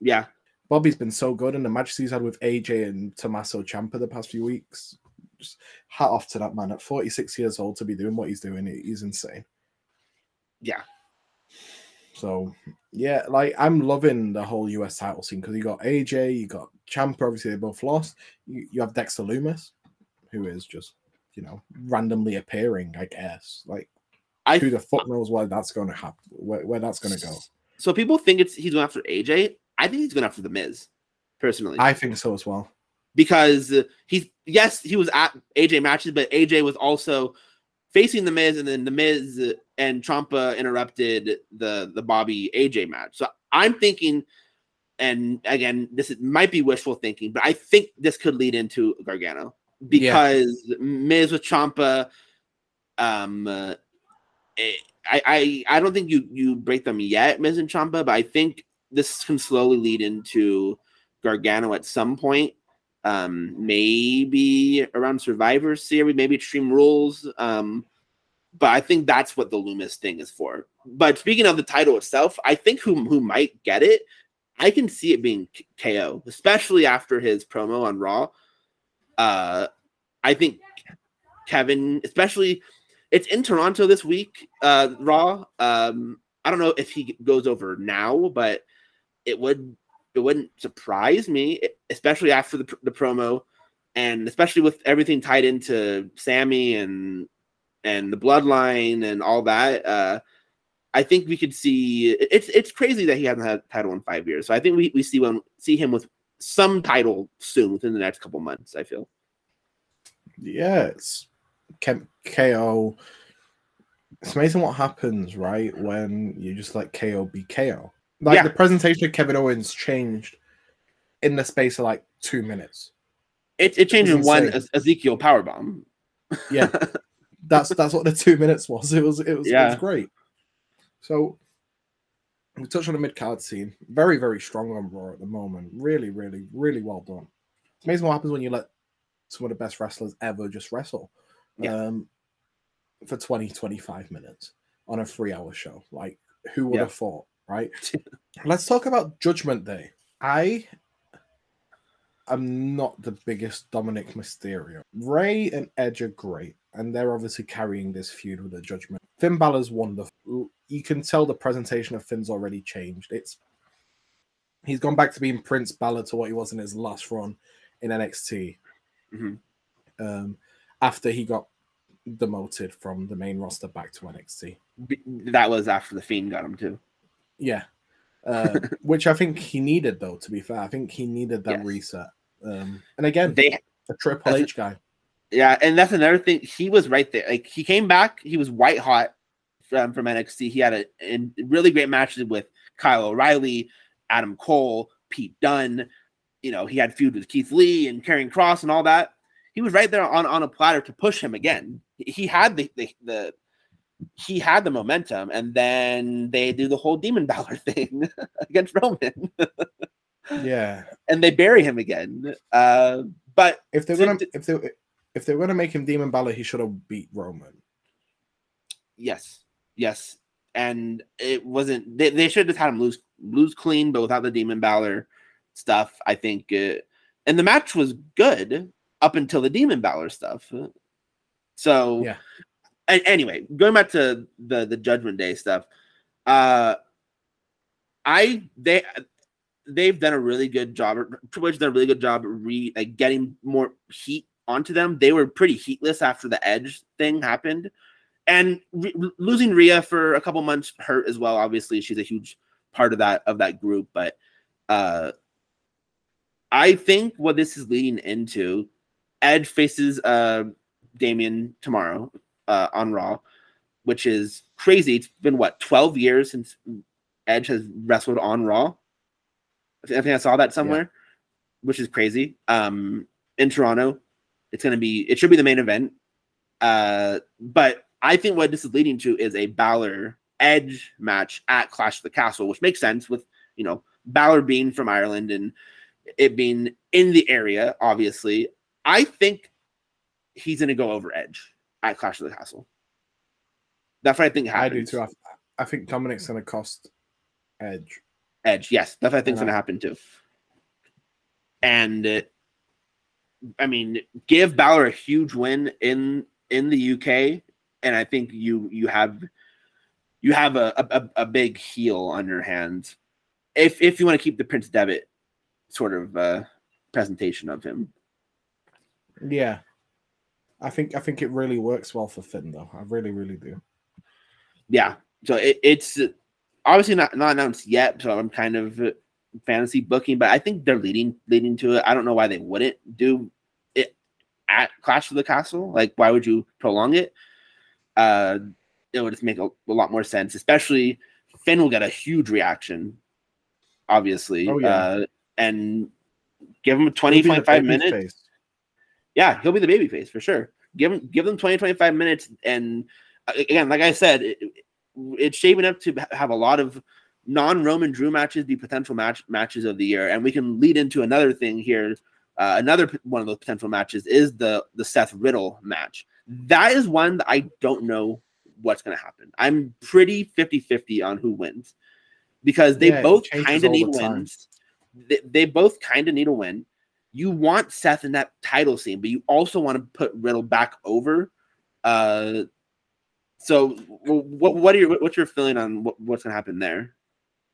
Yeah. Bobby's been so good, and the matches he's had with AJ and Tommaso Ciampa the past few weeks. Just hat off to that man at 46 years old to be doing what he's doing. He's insane. Yeah. So yeah, like I'm loving the whole US title scene because you got AJ, you got Ciampa. Obviously, they both lost. You, you have Dexter Lumis, who is just you know randomly appearing. I guess like I, who the fuck knows why that's going to happen, where, where that's going to go. So people think it's he's going after AJ. I think he's going after the Miz, personally. I think so as well. Because he's yes, he was at AJ matches, but AJ was also facing the Miz, and then the Miz and Ciampa interrupted the the Bobby AJ match. So I'm thinking, and again, this is, might be wishful thinking, but I think this could lead into Gargano because yeah. Miz with Ciampa, um, uh, I, I I don't think you you break them yet, Miz and Ciampa, but I think this can slowly lead into Gargano at some point. Um, maybe around Survivor Series, maybe Extreme Rules. Um, but I think that's what the Lumis thing is for. But speaking of the title itself, I think who who might get it, I can see it being KO, especially after his promo on Raw. Uh, I think Kevin, especially it's in Toronto this week, uh, Raw. Um, I don't know if he goes over now, but it would it wouldn't surprise me, especially after the, the promo, and especially with everything tied into Sami and and the bloodline and all that. Uh, I think we could see it's it's crazy that he hasn't had a title in five years. So I think we, we see one see him with some title soon within the next couple months. I feel. Yeah, it's KO. It's amazing what happens, right, when you just let KO be KO. Like yeah. the presentation of Kevin Owens changed in the space of like two minutes. It it changed in one Ezekiel powerbomb. Yeah, that's that's what the two minutes was. It was it was, yeah. it was great. So we touched on the mid card scene. Very very strong on Raw at the moment. Really really really well done. It's amazing what happens when you let some of the best wrestlers ever just wrestle. Yeah. Um, for 20 25 minutes on a three hour show. Like who would yeah. have thought? Right? Let's talk about Judgment Day. I am not the biggest Dominic Mysterio. Ray and Edge are great, and they're obviously carrying this feud with the Judgment. Finn Balor's wonderful. You can tell the presentation of Finn's already changed. It's he's gone back to being Prince Balor to what he was in his last run in NXT. Mm-hmm. Um, after he got demoted from the main roster back to NXT. That was after the Fiend got him too. Yeah. Uh, which I think he needed, though. To be fair, I think he needed that yes. reset. Um, and again, they a Triple H guy. Yeah, and that's another thing. He was right there. Like he came back, he was white hot from from NXT. He had a, a really great matches with Kyle O'Reilly, Adam Cole, Pete Dunne. You know, he had feud with Keith Lee and Karrion Kross and all that. He was right there on, on a platter to push him again. He had the the, the he had the momentum, and then they do the whole Demon Balor thing against Roman. yeah, and they bury him again. Uh, but if they're gonna if they if they're gonna make him Demon Balor, he should have beat Roman. Yes, yes, and it wasn't. They, they should have just had him lose lose clean, but without the Demon Balor stuff. I think, uh, and the match was good up until the Demon Balor stuff. So yeah, and anyway, going back to the the Judgment Day stuff, uh, I they they've done a really good job. Triple H done a really good job re like getting more heat onto them. They were pretty heatless after the Edge thing happened, and re- losing Rhea for a couple months hurt as well. Obviously, she's a huge part of that of that group, but uh, I think what this is leading into, Edge faces uh Damian tomorrow uh, on Raw. which is crazy. It's been what 12 years since Edge has wrestled on Raw. I think I saw that somewhere, yeah. which is crazy. Um, in Toronto, it's going to be it should be the main event. Uh, but I think what this is leading to is a Balor Edge match at Clash of the Castle, which makes sense with you know Balor being from Ireland and it being in the area. Obviously, I think he's going to go over Edge at Clash of the Castle. That's what I think happens. I do too. I, think Dominic's going to cost Edge. Edge, yes, that's what I think's going to happen too. And uh, I mean, give Balor a huge win in in the UK, and I think you you have you have a a, a big heel on your hands if if you want to keep the Prince Devitt sort of uh, presentation of him. Yeah, I think I think it really works well for Finn though. I really really do. Yeah, so it, it's obviously not not announced yet, so I'm kind of fantasy booking, but I think they're leading leading to it. I don't know why they wouldn't do it at Clash of the Castle. Like, why would you prolong it? Uh, it would just make a, a lot more sense, especially Finn will get a huge reaction obviously. Oh, yeah. uh, and give him 20, 25 minutes. Face. Yeah, he'll be the baby face for sure. Give him give them 20, 25 minutes. And uh, again, like I said, it, it's shaping up to have a lot of non-Roman Drew matches be potential match matches of the year. And we can lead into another thing here. Uh, another one of those potential matches is the the Seth Riddle match. That is one that I don't know what's going to happen. I'm pretty 50 50 on who wins because they yeah, both kind of need wins. They, they both kind of need a win. You want Seth in that title scene, but you also want to put Riddle back over. Uh, so what what are your what's your feeling on what, what's gonna happen there?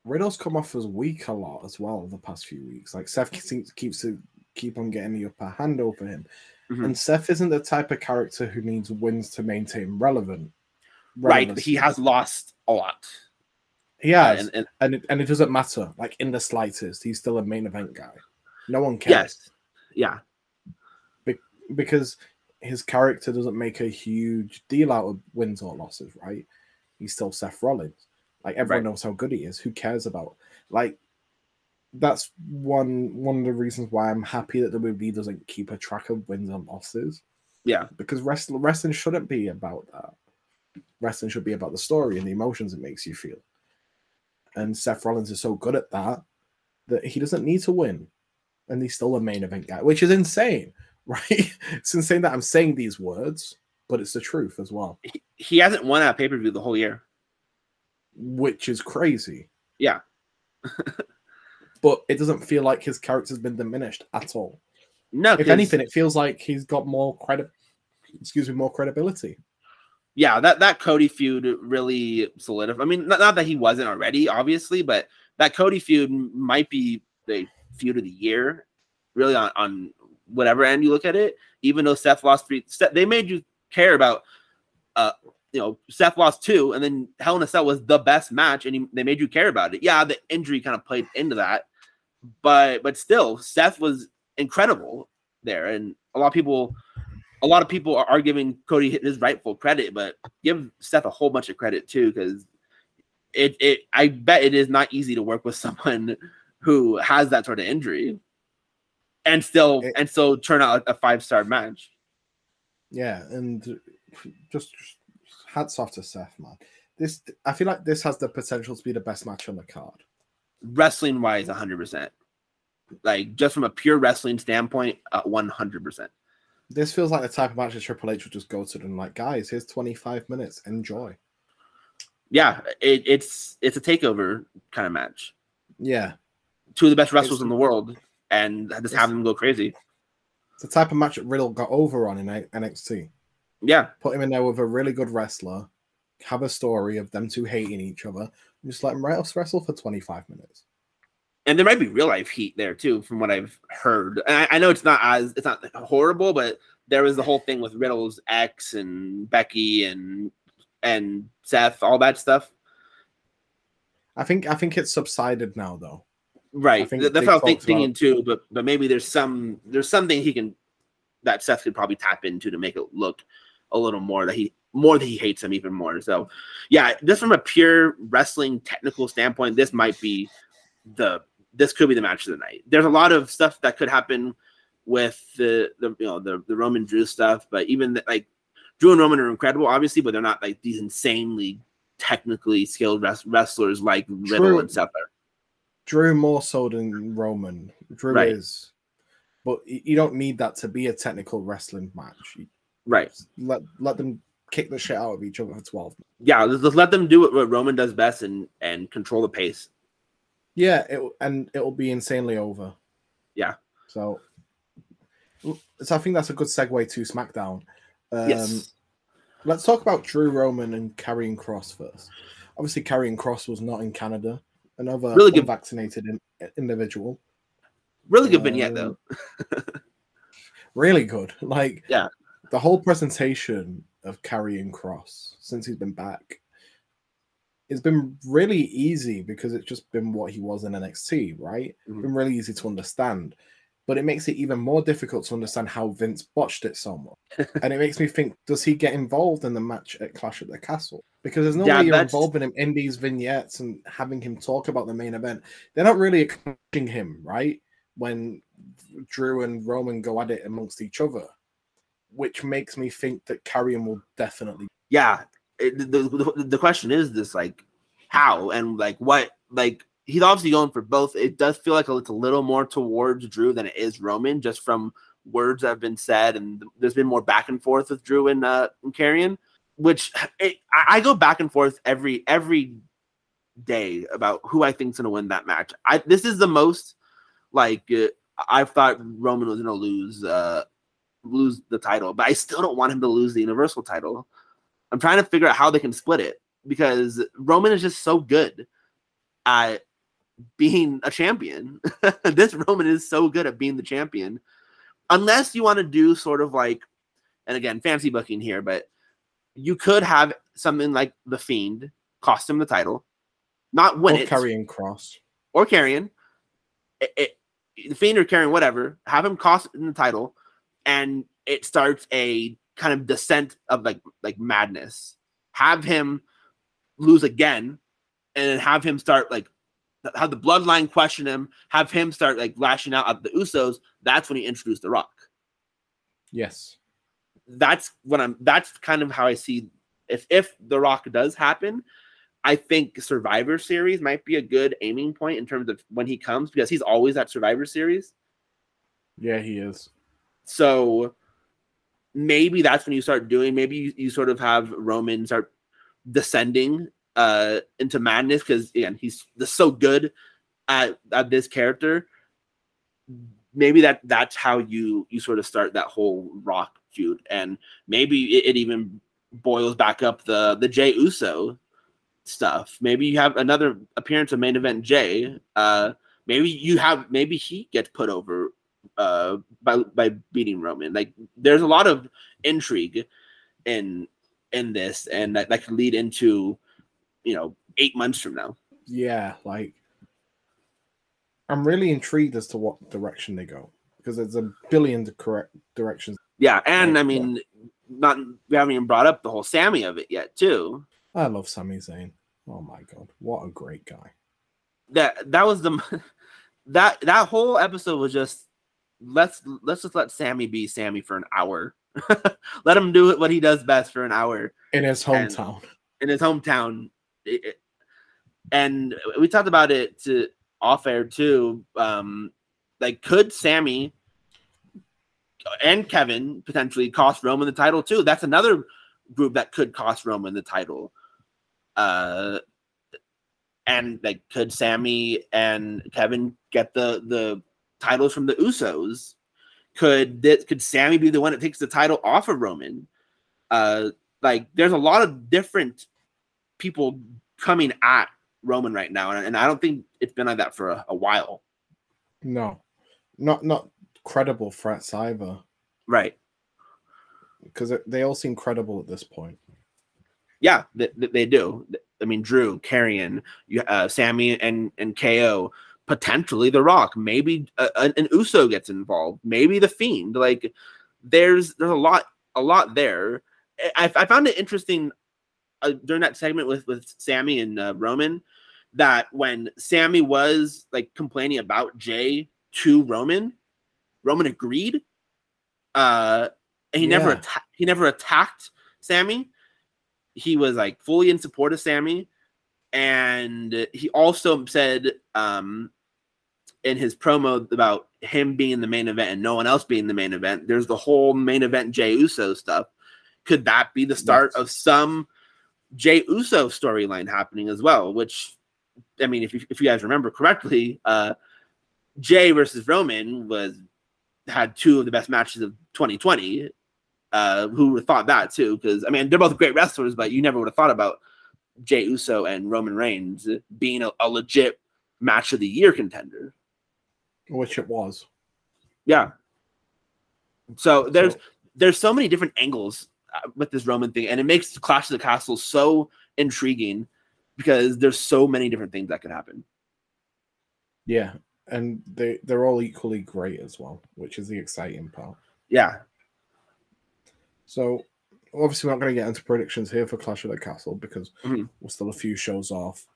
Riddle's come off as weak a lot as well the past few weeks. Like Seth keeps keeps keep on getting the upper hand over him, mm-hmm. and Seth isn't the type of character who needs wins to maintain relevant. Right, he has lost a lot. He has, and, and, and, it, and it doesn't matter, like in the slightest. He's still a main event guy. No one cares. Yes. Yeah. Be- because his character doesn't make a huge deal out of wins or losses, right? He's still Seth Rollins. Like everyone right. knows how good he is. Who cares about like that's one one of the reasons why I'm happy that the movie doesn't keep a track of wins and losses. Yeah. Because wrestling wrestling shouldn't be about that. Wrestling should be about the story and the emotions it makes you feel. And Seth Rollins is so good at that that he doesn't need to win. And he's still a main event guy, which is insane, right? it's insane that I'm saying these words, but it's the truth as well. He, he hasn't won a pay per view the whole year, which is crazy. Yeah. but it doesn't feel like his character's been diminished at all. No, if anything, it feels like he's got more credit. Excuse me, more credibility yeah, that that Cody feud really solidified. I mean, not, not that he wasn't already, obviously, but that Cody feud might be the feud of the year, really on, on whatever end you look at it. Even though Seth lost three, they made you care about, uh, you know, Seth lost two, and then Hell in a Cell was the best match, and he, they made you care about it. Yeah, the injury kind of played into that, but but still, Seth was incredible there, and a lot of people a lot of people are, are giving Cody his rightful credit, but give Seth a whole bunch of credit too, because it it I bet it is not easy to work with someone who has that sort of injury and still it, and still turn out a five star match. Yeah, and just hats off to Seth, man. This I feel like this has the potential to be the best match on the card. Wrestling wise, hundred percent. Like just from a pure wrestling standpoint, one hundred percent. This feels like the type of match that Triple H would just go to them like, guys, here's 25 minutes, enjoy. Yeah, it, it's it's a takeover kind of match. Yeah, two of the best wrestlers it's, in the world, and just have them go crazy. It's the type of match that Riddle got over on in NXT. Yeah, put him in there with a really good wrestler, have a story of them two hating each other, and just let them wrestle for 25 minutes and there might be real life heat there too, from what I've heard. I, I, know it's not as it's not horrible, but there was the whole thing with Riddle's ex and Becky and and Seth, all that stuff. I think I think it's subsided now, though. Right, that's what I was thinking too. But but maybe there's some there's something he can that Seth could probably tap into to make it look a little more that he more that he hates him even more. So yeah, just from a pure wrestling technical standpoint, this might be the this could be the match of the night. There's a lot of stuff that could happen with the the you know the, the Roman Drew stuff, but even the, like Drew and Roman are incredible, obviously, but they're not like these insanely technically skilled res- wrestlers like Riddle True. and Settler. Drew more so than Roman. Drew Right. is, but you don't need that to be a technical wrestling match. Right. let let them kick the shit out of each other for twelve. Yeah, let's let them do what, Roman does best and and control the pace. Yeah, it and it'll be insanely over. Yeah. So, so I think that's a good segue to SmackDown. Um, yes. Let's talk about Drew Roman and Karrion Kross first. Obviously, Karrion Kross was not in Canada. Another Really good- vaccinated in, individual. Really good vignette um, though. Really good. Like, Yeah. the whole presentation of Karrion Kross since he's been back. It's been really easy because it's just been what he was in NXT, right? Mhm. Been really easy to understand. But it makes it even more difficult to understand how Vince botched it so much. and it makes me think, does he get involved in the match at Clash at the Castle? Because there's no Yeah, way you're that's- involving him in these vignettes and having him talk about the main event. They're not really acknowledging him, right? When Drew and Roman go at it amongst each other, which makes me think that Karrion will definitely. yeah it, the, the, the question is this like how and like what like he's obviously going for both. It does feel like it's a little more towards drew than it is roman just from words that have been said and there's been more back and forth with drew and uh and Karrion, which it, I, I go back and forth every every day about who i think's going to win that match. I this is the most like uh, i thought roman was going to lose uh lose the title but i still don't want him to lose the universal title. I'm trying to figure out how they can split it because Roman is just so good at being a champion. this Roman is so good at being the champion. Unless you want to do sort of like, and again, fancy booking here, but you could have something like the Fiend cost him the title, not win Or it, Karrion Kross. or Karrion, it, it, the Fiend or Karrion, whatever, have him cost him the title, and it starts a kind of descent of like like madness. Have him lose again, and then have him start like have the bloodline question him, have him start like lashing out at the Usos. That's when he introduced The Rock. Yes. That's what I'm. That's kind of how I see if if The Rock does happen. I think Survivor Series might be a good aiming point in terms of when he comes because he's always at Survivor Series. Yeah, he is. So maybe that's when you start doing. Maybe you, you sort of have Roman start descending uh into madness because again he's so good at, at this character. Maybe that that's how you you sort of start that whole Rock feud, and maybe it, it even boils back up the the Jay Uso stuff. Maybe you have another appearance of main event Jay. Uh, maybe you have maybe he gets put over uh by by beating Roman. Like there's a lot of intrigue in in this, and that, that could lead into you know eight months from now. Yeah, like I'm really intrigued as to what direction they go because there's a billion correct directions. Yeah, and I mean, not we haven't even brought up the whole Sami of it yet, too. I love Sami Zayn. Oh my god, what a great guy! That that was the that that whole episode was just let's let's just let Sami be Sami for an hour. let him do what he does best for an hour. In his hometown. in his hometown. And we talked about it to off air too. Um, like, could Sami and Kevin potentially cost Roman the title too? That's another group that could cost Roman the title. Uh, and like, could Sami and Kevin get the the titles from the Usos? Could this, could Sami be the one that takes the title off of Roman? Uh, like there's a lot of different people coming at Roman right now, and, and I don't think it's been like that for a, a while. No, not not credible threats either Right? because they all seem credible at this point. Yeah, they, they do. I mean, Drew, Karrion, you, uh, Sami, and and KO. Potentially The Rock. Maybe uh, an, an Uso gets involved. Maybe the Fiend. Like there's there's a lot a lot there. I, I found it interesting uh, during that segment with with Sami and uh, Roman that when Sami was like complaining about Jay to Roman, Roman agreed. Uh, and he never atta- he never attacked Sami. He was like fully in support of Sami, and he also said um, in his promo about him being the main event and no one else being the main event. There's the whole main event Jay Uso stuff. Could that be the start Yes. of some Jay Uso storyline happening as well? Which, I mean, if you, if you guys remember correctly, uh, Jay versus Roman was had two of the best matches of 2020. Uh, who would have thought that too? Because I mean, they're both great wrestlers, but you never would have thought about Jay Uso and Roman Reigns being a, a legit match of the year contender. which it was. Yeah. So there's So- there's so many different angles with this Roman thing, and it makes Clash of the Castle so intriguing because there's so many different things that could happen. Yeah, and they they're all equally great as well, which is the exciting part. Yeah, So obviously we're not going to get into predictions here for Clash of the Castle because Mhm. we're still a few shows off.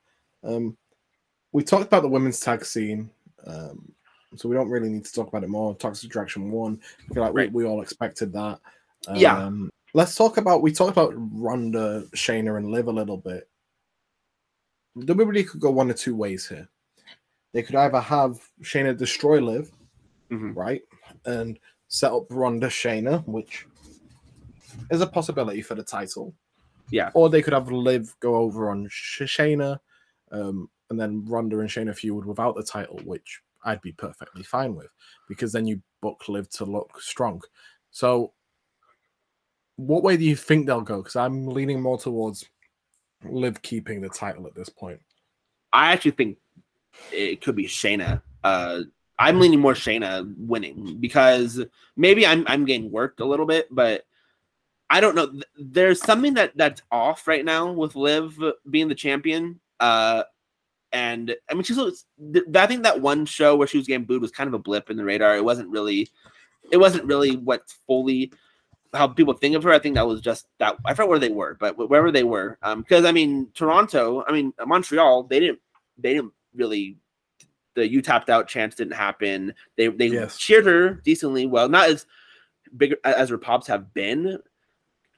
Um, we talked about the women's tag scene, um, so we don't really need to talk about it more. Toxic Attraction one, I feel like Right. we, we all expected that. Um, Yeah. Let's talk about we talked about Ronda, Shayna, and Liv a little bit. WWE could go one or two ways here. They could either have Shayna destroy Liv, Mhm. right, and set up Ronda Shayna, which is a possibility for the title. Yeah. Or they could have Liv go over on Sh- Shayna, um, and then Ronda and Shayna feud without the title, which I'd be perfectly fine with, because then you book Liv to look strong. So, what way do you think they'll go? Because I'm leaning more towards Liv keeping the title at this point. I actually think it could be Shayna. Uh, I'm leaning more Shayna winning because maybe I'm I'm getting worked a little bit, but I don't know. There's something that that's off right now with Liv being the champion. Uh, and I mean, she's. I think that one show where she was getting booed was kind of a blip in the radar. It wasn't really, it wasn't really what fully how people think of her. I think that was just that. I forgot where they were, but wherever they were, um, because I mean, Toronto, I mean, Montreal, they didn't, they didn't really. The you tapped out chance didn't happen. They they Yes. cheered her decently well, not as big as her pops have been,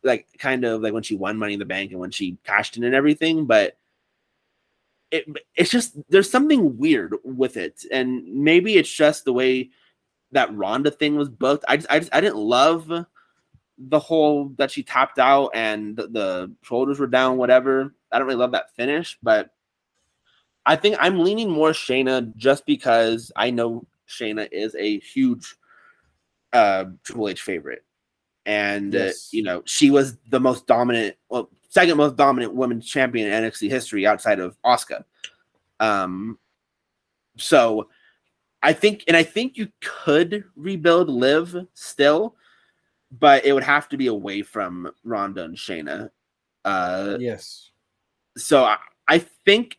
like kind of like when she won Money in the Bank and when she cashed in and everything, but it it's just there's something weird with it, and maybe it's just the way that Ronda thing was booked. I just I just I didn't love the whole that she tapped out and the, the shoulders were down, whatever. I don't really love that finish, but I think I'm leaning more Shayna just because I know Shayna is a huge uh Triple H favorite. And uh, you know, she was the most dominant, well, second most dominant women's champion in NXT history outside of Asuka. Um so I think and I think you could rebuild Liv still, but it would have to be away from Ronda and Shayna. Uh Yes. so I, I think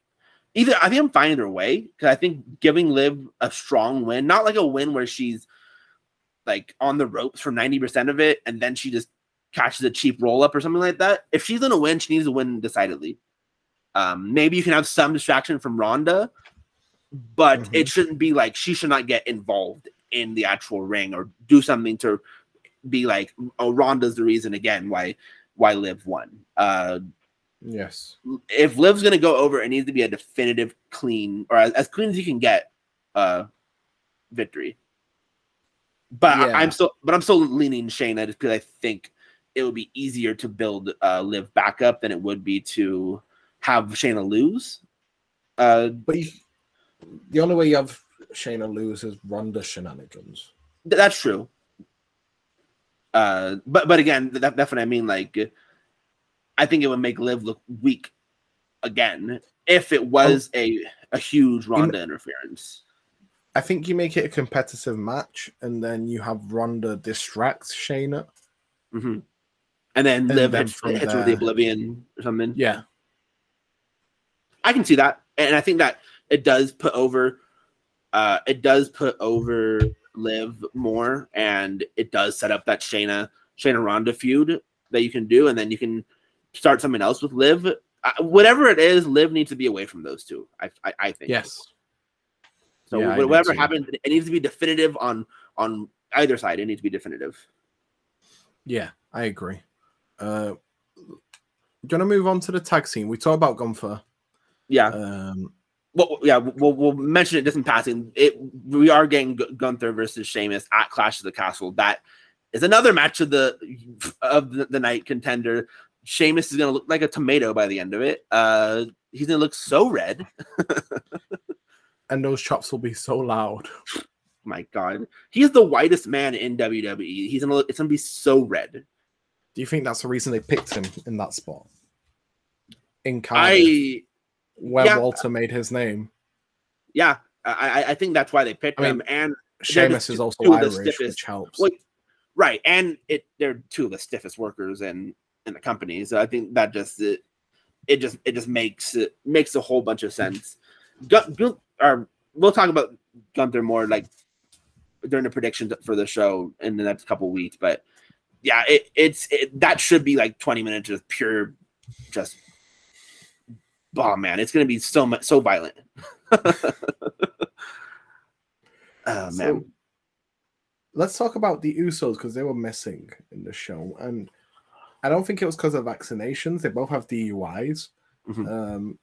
either I think I'm fine either way because I think giving Liv a strong win, not like a win where she's like on the ropes for 90% of it and then she just catches a cheap roll up or something like that. If she's gonna win, she needs to win decidedly. Um, maybe you can have some distraction from Ronda, but Mhm. it shouldn't be like she should not get involved in the actual ring or do something to be like, oh, Ronda's the reason again why why Liv won. Uh, Yes. if Liv's gonna go over, it needs to be a definitive clean or as, as clean as you can get uh victory. But I, Yeah. I'm still but I'm still leaning Shayna just because I think it would be easier to build uh Liv back up than it would be to have Shayna lose. Uh But you, the only way you have Shayna lose is Ronda shenanigans. th- that's true. Uh but but again, that, that's what I mean. Like I think it would make Liv look weak again if it was a a huge Ronda interference. I think you make it a competitive match, and then you have Ronda distract Shayna. hmm And then And Liv then hits, hits with the Oblivion or something. Yeah, I can see that, and I think that it does put over, uh, it does put over Liv more, and it does set up that Shayna Shayna Ronda feud. that you can do, and then you can start something else with Liv. Uh, whatever it is, Liv needs to be away from those two. I I, I think. Yes. So Yeah, whatever happens, it needs to be definitive on on either side. It needs to be definitive. Yeah, I agree. Uh, do you want to move on to the tag scene? We talked about Gunther. Yeah. Um, well, yeah, we'll, we'll mention it just in passing. It we are getting Gunther versus Sheamus at Clash of the Castle. That is another match of the of the, the night contender. Sheamus is gonna look like a tomato by the end of it. Uh, he's gonna look so red. and those chops will be so loud. My God, he is the whitest man in WWE. He's gonna look. It's gonna be so red. Do you think that's the reason they picked him in that spot? In I where yeah. Walter made his name. yeah, I I- think that's why they picked I mean, him. And Sheamus is also two of the Irish, stiffest- which helps. Well, right, and it they're two of the stiffest workers in in the company. So I think that just it, it just it just makes it makes a whole bunch of sense. Gun, Gun, or we'll talk about Gunther more like during the predictions for the show in the next couple weeks. But yeah, it, it's it, that should be like twenty minutes of pure just. Oh man, it's gonna be so much so violent. oh man. So, let's talk about the Usos because they were missing in the show, and I don't think it was because of vaccinations. They both have DUIs, Mhm. um,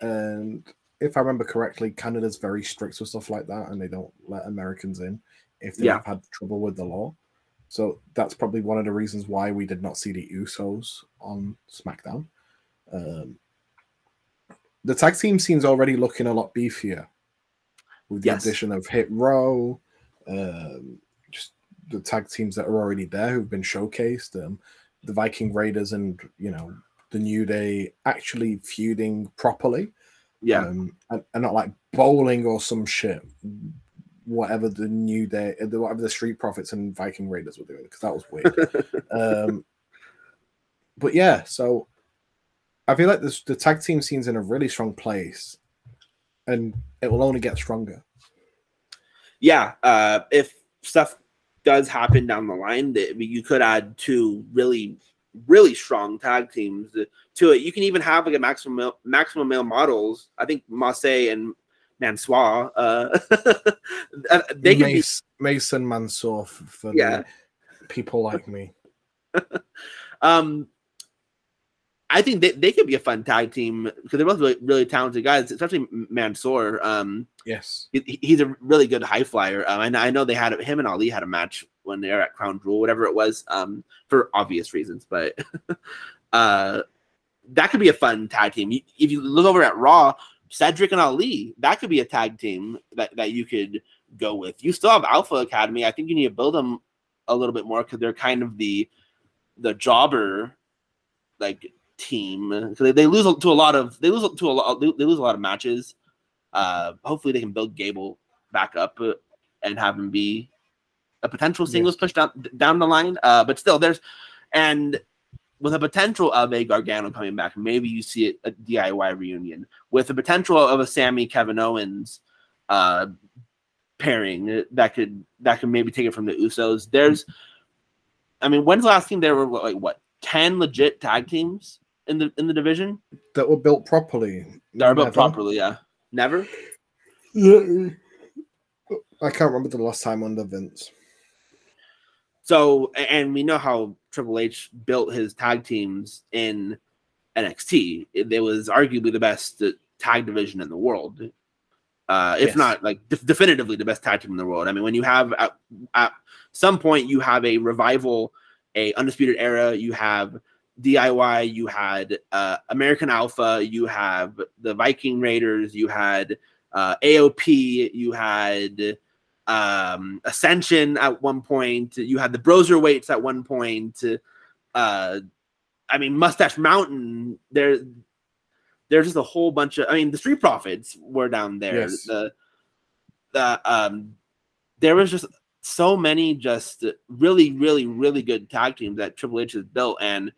and if I remember correctly, Canada's very strict with stuff like that, and they don't let Americans in if they've Yeah. had trouble with the law. So that's probably one of the reasons why we did not see the Usos on SmackDown. Um, the tag team seems already looking a lot beefier with the Yes. addition of Hit Row, um, just the tag teams that are already there who've been showcased, um, the Viking Raiders and you know the New Day actually feuding properly, Yeah. um, and, and not like bowling or some shit. Whatever the New Day, uh, whatever the Street Profits and Viking Raiders were doing, because that was weird. um, but yeah, so I feel like this, the tag team scene's in a really strong place, and it will only get stronger. yeah, uh, if stuff does happen down the line, that you could add two really, really strong tag teams to it. You can even have like a maximum male, maximum male models. I think Mace and Mansoor, uh, uh, they be. Mace, Mason Mansoor for Yeah. the people like me. Um, I think they, they could be a fun tag team because they're both really, really talented guys, especially Mansoor. Um, Yes, he- he's a really good high flyer. Um, and I know they had him and Ali had a match when they were at Crown Jewel, whatever it was, um, for obvious reasons. But uh, that could be a fun tag team. If you look over at Raw, Cedric and Ali, that could be a tag team that, that you could go with. You still have Alpha Academy. I think you need to build them a little bit more because they're kind of the the jobber like team. 'Cause They, they lose to a lot of they lose to a lot they lose a lot of matches. Uh, hopefully they can build Gable back up uh, and have him be a potential singles push down down the line. Uh, but still, there's and with the potential of a Gargano coming back, maybe you see it a DIY reunion with the potential of a Sami Kevin Owens uh, pairing that could that could maybe take it from the Usos. There's, I mean, when's the last team there were like what ten legit tag teams in the in the division that were built properly. that are built Never. properly? Yeah, never. I can't remember the last time under Vince. So, and we know how Triple H built his tag teams in NXT. It, it was arguably the best tag division in the world, uh, if Yes. not like def- definitively the best tag team in the world. I mean, when you have at, at some point you have a revival, a undisputed era, you have DIY, you had uh, American Alpha, you have the Viking Raiders, you had uh, AOP, you had um ascension at one point you had the broser weights at one point uh i mean mustache mountain there there's just a whole bunch of i mean the street profits were down there Yes. the the um there was just so many just really really really good tag teams that triple h has built and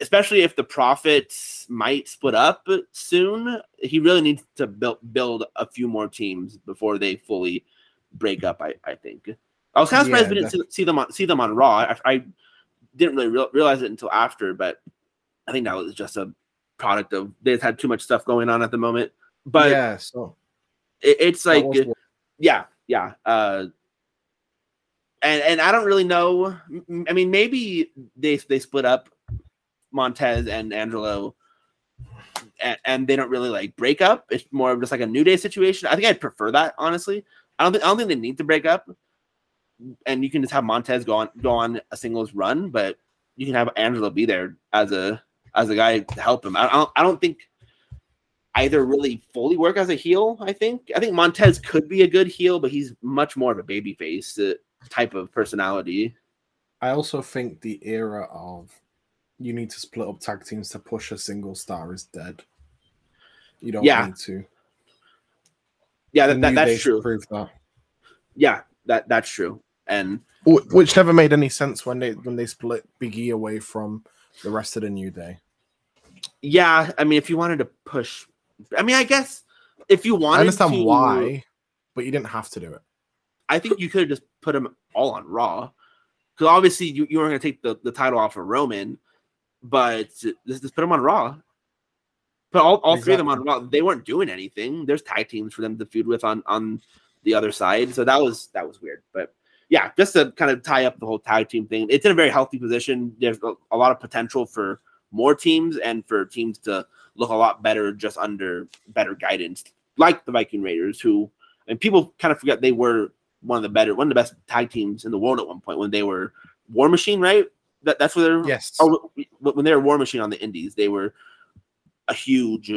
especially if the profits might split up soon he really needs to build build a few more teams before they fully break up i, I think i was kind of surprised Yeah, we didn't see, see them on see them on raw I, I didn't really real, realize it until after, but I think that was just a product of they just had too much stuff going on at the moment. But yeah, so it, it's like yeah, yeah. Uh, and and I don't really know. I mean, maybe they they split up Montez and Angelo, and, and they don't really like break up. It's more of just like a new day situation. I think I'd prefer that honestly. I don't think I don't think they need to break up, and you can just have Montez go on go on a singles run, but you can have Angelo be there as a as a guy to help him. I, don't I don't think either really fully work as a heel. I think I think Montez could be a good heel, but he's much more of a babyface uh, type of personality. I also think the era of you need to split up tag teams to push a single star is dead. You don't Yeah. need to. Yeah, that, that, that's true. Prove that. Yeah, that that's true. And Which never made any sense when they when they split Big E away from the rest of the New Day. yeah, I mean, if you wanted to push, I mean, I guess if you wanted, to I understand to- why, but you didn't have to do it. I think you could have just put them all on Raw, because obviously you, you weren't going to take the, the title off of Roman, but just, just put them on Raw. Put all, all three of them on Raw. They weren't doing anything. There's tag teams for them to feud with on on the other side, so that was that was weird. But yeah, just to kind of tie up the whole tag team thing, it's in a very healthy position. There's a, a lot of potential for more teams and for teams to look a lot better just under better guidance, like the Viking Raiders, who and people kind of forget they were one of the better, one of the best tag teams in the world at one point when they were War Machine, right? That, that's where they're. Yes. Oh, when they were War Machine on the Indies, they were a huge,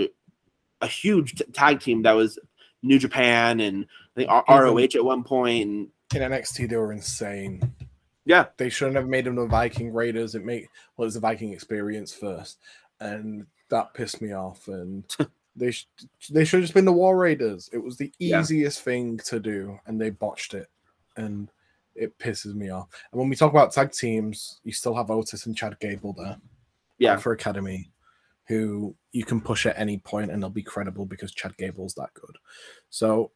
a huge tag team that was New Japan and I think R- ROH at one point. And In NXT, they were insane. yeah, They shouldn't have made them the Viking Raiders. It made well, it was the Viking experience first, and that pissed me off. And they sh- they should have just been the War Raiders. It was the Yeah. easiest thing to do, and they botched it, and it pisses me off. And when we talk about tag teams, you still have Otis and Chad Gable there. yeah, for Academy, who you can push at any point and they'll be credible because Chad Gable's that good. So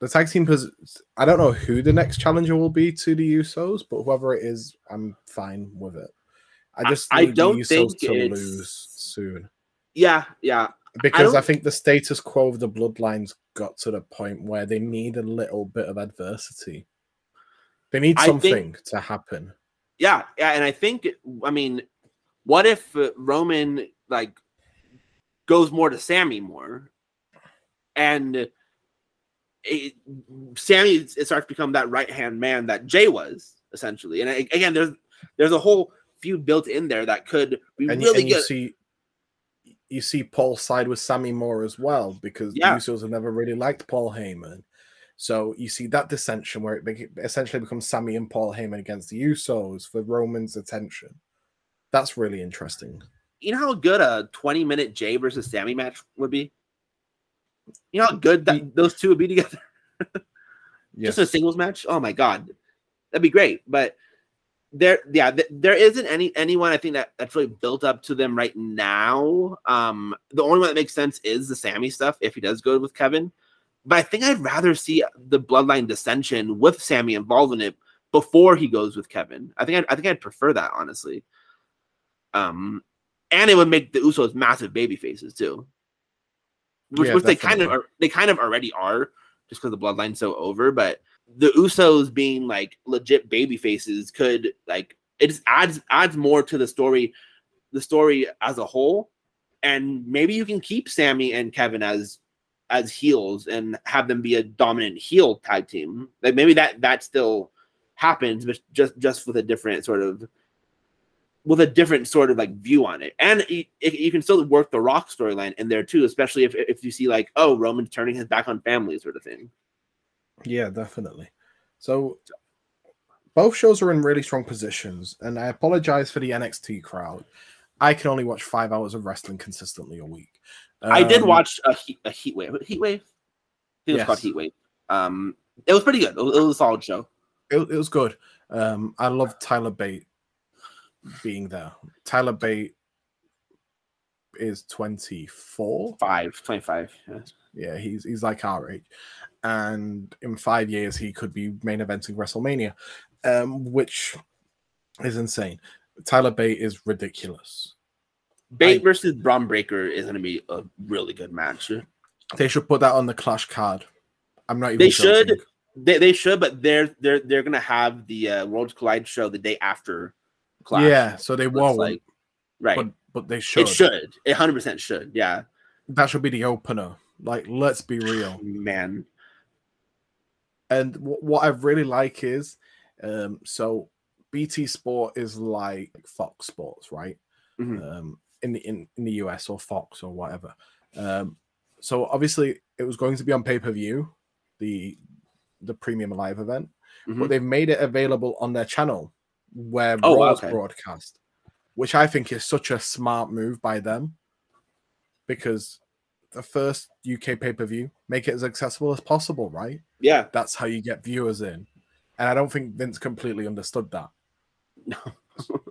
the tag team pos- I don't know who the next challenger will be to the Usos, but whoever it is, I'm fine with it. I I- just I need don't the Usos think to it's- lose soon yeah, yeah. because I, don't- think the status quo of the bloodlines got to the point where they need a little bit of adversity. They need I think- something to happen. Yeah, yeah, and I think I mean, what if uh, Roman like goes more to Sami more, and it, Sami it starts to become that right hand man that Jay was essentially, and again, there's there's a whole feud built in there that could be and, really and you see you see Paul side with Sami Moore as well because Yeah. the Usos have never really liked Paul Heyman. So you see that dissension where it essentially becomes Sami and Paul Heyman against the Usos for Roman's attention. That's really interesting. you know how good a 20 minute Jay versus Sami match would be. You know how good that those two would be together. Yes. just a singles match. Oh my god, that'd be great. But there, yeah, th- there isn't any anyone I think that that's really built up to them right now. Um, the only one that makes sense is the Sami stuff if he does go with Kevin. But I think I'd rather see the bloodline dissension with Sami involved in it before he goes with Kevin. I think I'd, I think I'd prefer that honestly. Um, and it would make the Usos massive baby faces too, which, Yeah, which they kind of are. They kind of already are just because the bloodline's so over. But the Usos being like legit baby faces could like it just adds adds more to the story, the story as a whole, and maybe you can keep Sami and Kevin as as heels and have them be a dominant heel tag team. Like maybe that that still happens, but just just with a different sort of with a different sort of like view on it. And you, you can still work the Rock storyline in there too, especially if if you see like oh Roman turning his back on family sort of thing. Yeah, definitely. So both shows are in really strong positions, and I apologize for the NXT crowd. I can only watch five hours of wrestling consistently a week. I did Um, watch a heat, a heat wave. Heat wave. I think it was called. Heat Wave. Um, it was pretty good. It was, it was a solid show. It, it was good. Um, I love Tyler Bate being there. Tyler Bate is 24. Five, 25. Yeah. Yeah, he's he's like our age, and in five years he could be main eventing WrestleMania, um, which is insane. Tyler Bate is ridiculous. Bate I- versus Bron Breakker is going to be a really good match. They should put that on the Clash card. I'm not even. They should. They, they should, but they're they're they're going to have the uh, Worlds Collide show the day after Clash. Yeah, so they won't. like right. but but they should. It should. It hundred percent should. Yeah, That should be the opener. Like, let's be real. man. And w- what I really like is, um, so BT Sport is like Fox Sports, right? Mhm. Um, in the in, in the US or Fox or whatever. Um, so obviously it was going to be on pay per view, the the premium live event, Mhm. but they've made it available on their channel where Oh, Raw's okay. broadcast, which I think is such a smart move by them because the first UK pay per view make it as accessible as possible, right? Yeah. That's how you get viewers in. And I don't think Vince completely understood that. No.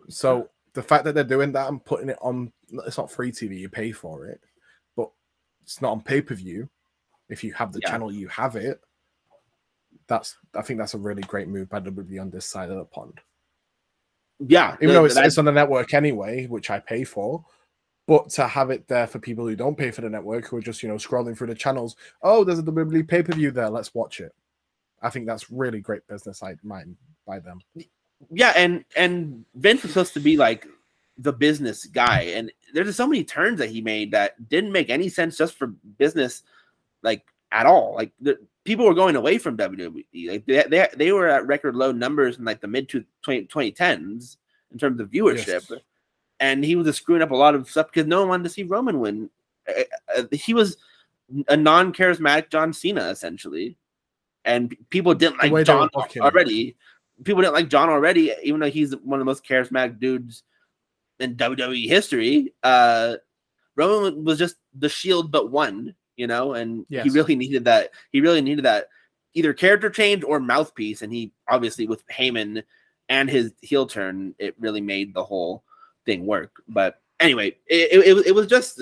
so the fact that they're doing that and putting it on, it's not free TV, you pay for it, but it's not on pay per view. If you have the Yeah. channel, you have it. That's, I think that's a really great move by WWE on this side of the pond. Yeah. Even the- though it's, that- it's on the network anyway, which I pay for, but to have it there for people who don't pay for the network, who are just, you know, scrolling through the channels, oh, there's a WWE pay per view there, let's watch it. I think that's really great business mind by them. Yeah, and and Vince was supposed to be like the business guy, and there's just so many turns that he made that didn't make any sense just for business, like at all. Like the people were going away from WWE. Like they they, they were at record low numbers in like the mid to 20, 2010s in terms of viewership, Yes. and he was just screwing up a lot of stuff because no one wanted to see Roman win. He was a non-charismatic John Cena essentially, and people didn't like John already people didn't like John already, even though he's one of the most charismatic dudes in WWE history. Uh, Roman was just the Shield, but one, you know, and he really needed that. He really needed that either character change or mouthpiece, and he obviously with Heyman and his heel turn, it really made the whole thing work. But anyway, it it, it, was- it was just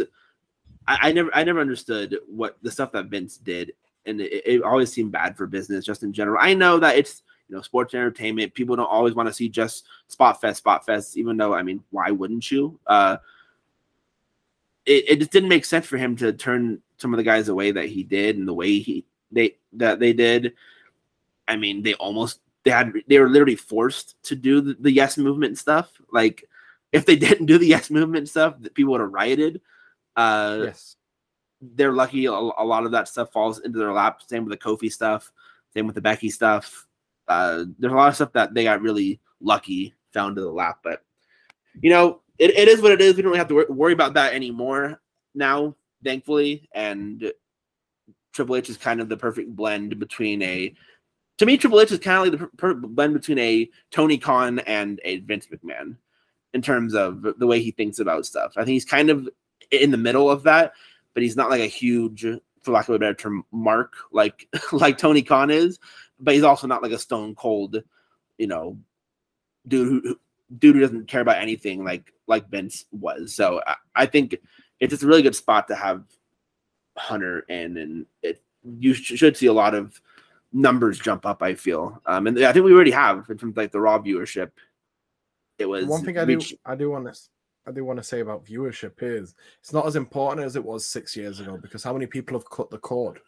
I, I never I never understood what the stuff that Vince did, and it, it always seemed bad for business just in general. I know that it's you know sports entertainment. People don't always want to see just spot fest, spot fest. Even though I mean, why wouldn't you? Uh, it, it just didn't make sense for him to turn some of the guys away that he did and the way he they that they did. I mean, they almost they had they were literally forced to do the, the yes movement stuff. Like if they didn't do the yes movement stuff, that people would have rioted. Uh, yes. they're lucky a, a lot of that stuff falls into their lap. Same with the Kofi stuff. Same with the Becky stuff. Uh, there's a lot of stuff that they got really lucky found to the lap, but you know, it, it is what it is. We don't really have to wor- worry about that anymore now, thankfully. And Triple H is kind of the perfect blend between a. To me, Triple H is kind of like the blend between a Tony Khan and a Vince McMahon in terms of the way he thinks about stuff. I think he's kind of in the middle of that, but he's not like a huge, for lack of a better term, mark like like Tony Khan is. But he's also not like a stone cold, you know, dude who dude who doesn't care about anything like like Vince was. So I, I think it's just a really good spot to have Hunter in, and it you sh- should see a lot of numbers jump up. I feel, um, and I think we already have in terms of like the raw viewership. It was One thing I do I do want to I do want to say about viewership is it's not as important as it was six years ago because how many people have cut the cord?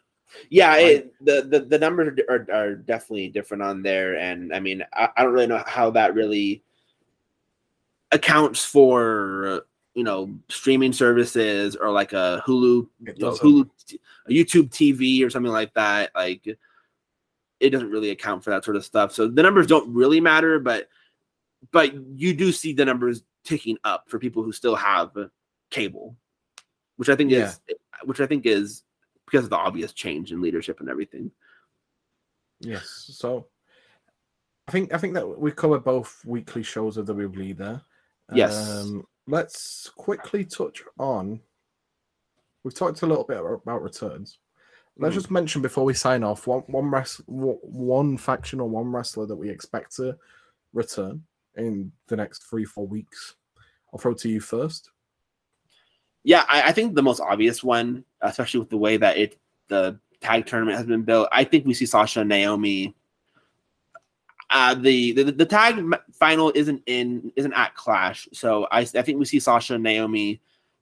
Yeah, it, the, the the numbers are, are, definitely different on there, and I mean, I, I don't really know how that really accounts for you know streaming services or like a Hulu, you know. Hulu, a YouTube TV or something like that. Like, it doesn't really account for that sort of stuff. So the numbers don't really matter, but but you do see the numbers ticking up for people who still have cable, which I think is which I think is because of the obvious change in leadership and everything. Yes. So I think I think that we covered both weekly shows of WWE there. Yes. Um, let's quickly touch on. We've talked a little bit about returns. Let's Mhm. just mention before we sign off one one rest, one faction or one wrestler that we expect to return in the next three four weeks. I'll throw it to you first. Yeah, I, I think the most obvious one, especially with the way that it the tag tournament has been built, I think we see Sasha and Naomi. uh, the, the the tag final isn't in isn't at Clash, so I I think we see Sasha and Naomi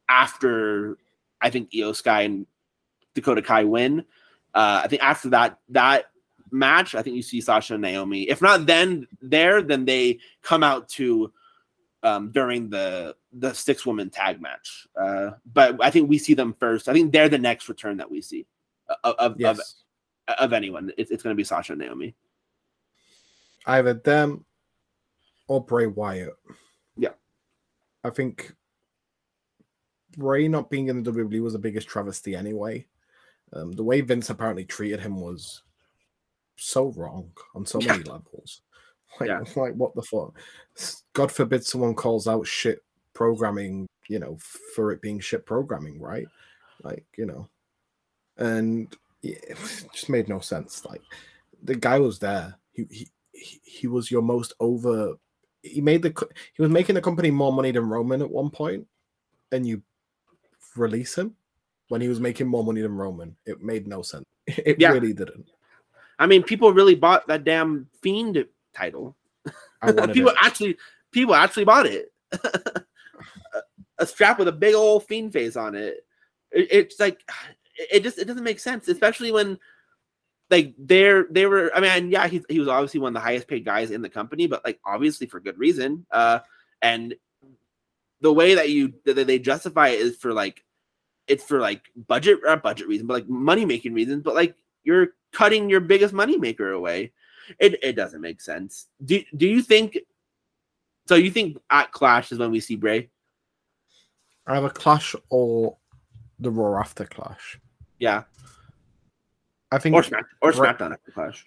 after I think Iyo Sky and Dakota Kai win. Uh, I think after that that match, I think you see Sasha and Naomi. If not then there, then they come out to um, during the the six woman tag match. Uh, but I think we see them first. I think they're the next return that we see of of, Yes. of, of anyone. It's, it's going to be Sasha and Naomi. Either them or Bray Wyatt. Yeah. I think Bray not being in the WWE was the biggest travesty anyway. Um, the way Vince apparently treated him was so wrong on so many levels. Like, Yeah. like what the fuck? God forbid someone calls out shit programming, you know, for it being shit programming, right? Like, you know, and it just made no sense. Like, the guy was there. He he he, he was your most over. He made the he was making the company more money than Roman at one point, and you release him when he was making more money than Roman. It made no sense. It Yeah. really didn't. I mean, people really bought that damn Fiend title. I people it. actually, people actually bought it. a, strap with a big old Fiend face on it. It- It's like it just it doesn't make sense, especially when like they're they were. I mean, yeah, he he was obviously one of the highest paid guys in the company, but like obviously for good reason. Uh, and the way that you that they justify it is for like it's for like budget not budget reason, but like money making reasons. But like you're cutting your biggest money maker away. It it doesn't make sense. Do do you think? So you think at Clash is when we see Bray? Either Clash or the Raw after Clash. Yeah, I think or Smack or Bray- SmackDown after Clash.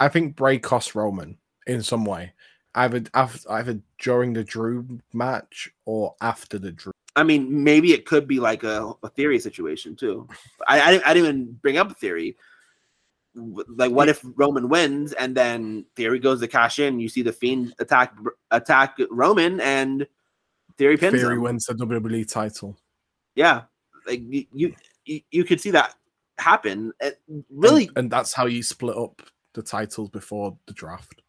I think Bray cost Roman in some way. Either af- either during the Drew match or after the Drew. I mean, maybe it could be like a, a theory situation too. I, I didn't- I didn't even bring up a theory. Like, what if Roman wins and then Theory goes to cash in? You see the Fiend attack attack Roman and Theory pins Theory him. wins the WWE title. Yeah, like you, you you you could see that happen. It really, and, and that's how you split up the titles before the draft.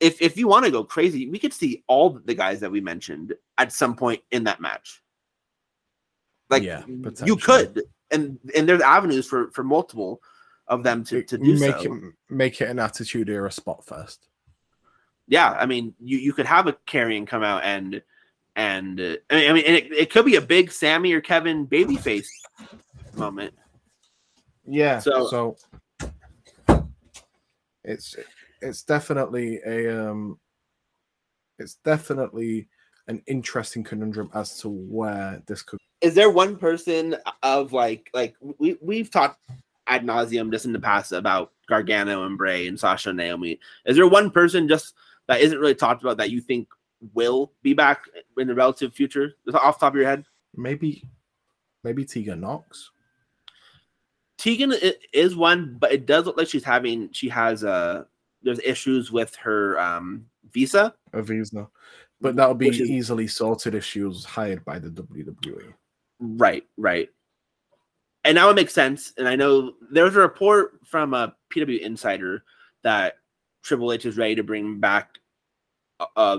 if if you want to go crazy, we could see all the guys that we mentioned at some point in that match. Like Yeah, you could, and and there's avenues for for multiple of them to, to do make so. it make it an attitude era spot first. Yeah, I mean, you you could have a Karrion come out and and uh, I mean, it, it could be a big Sami or Kevin babyface moment. Yeah. So- So, it's it's definitely a um it's definitely an interesting conundrum as to where this could is there one person of like like we we've talked ad nauseum just in the past about Gargano and Bray and Sasha and Naomi. Is there one person just that isn't really talked about that you think will be back in the relative future? Just off the top of your head, maybe maybe Tegan Knox. Tegan is one, but it does look like she's having she has uh there's issues with her um visa. a visa. But that would be is- easily sorted if she was hired by the. WWE. Right, right. And now it makes sense. And I know there's a report from a PW Insider that Triple H is ready to bring back uh, uh,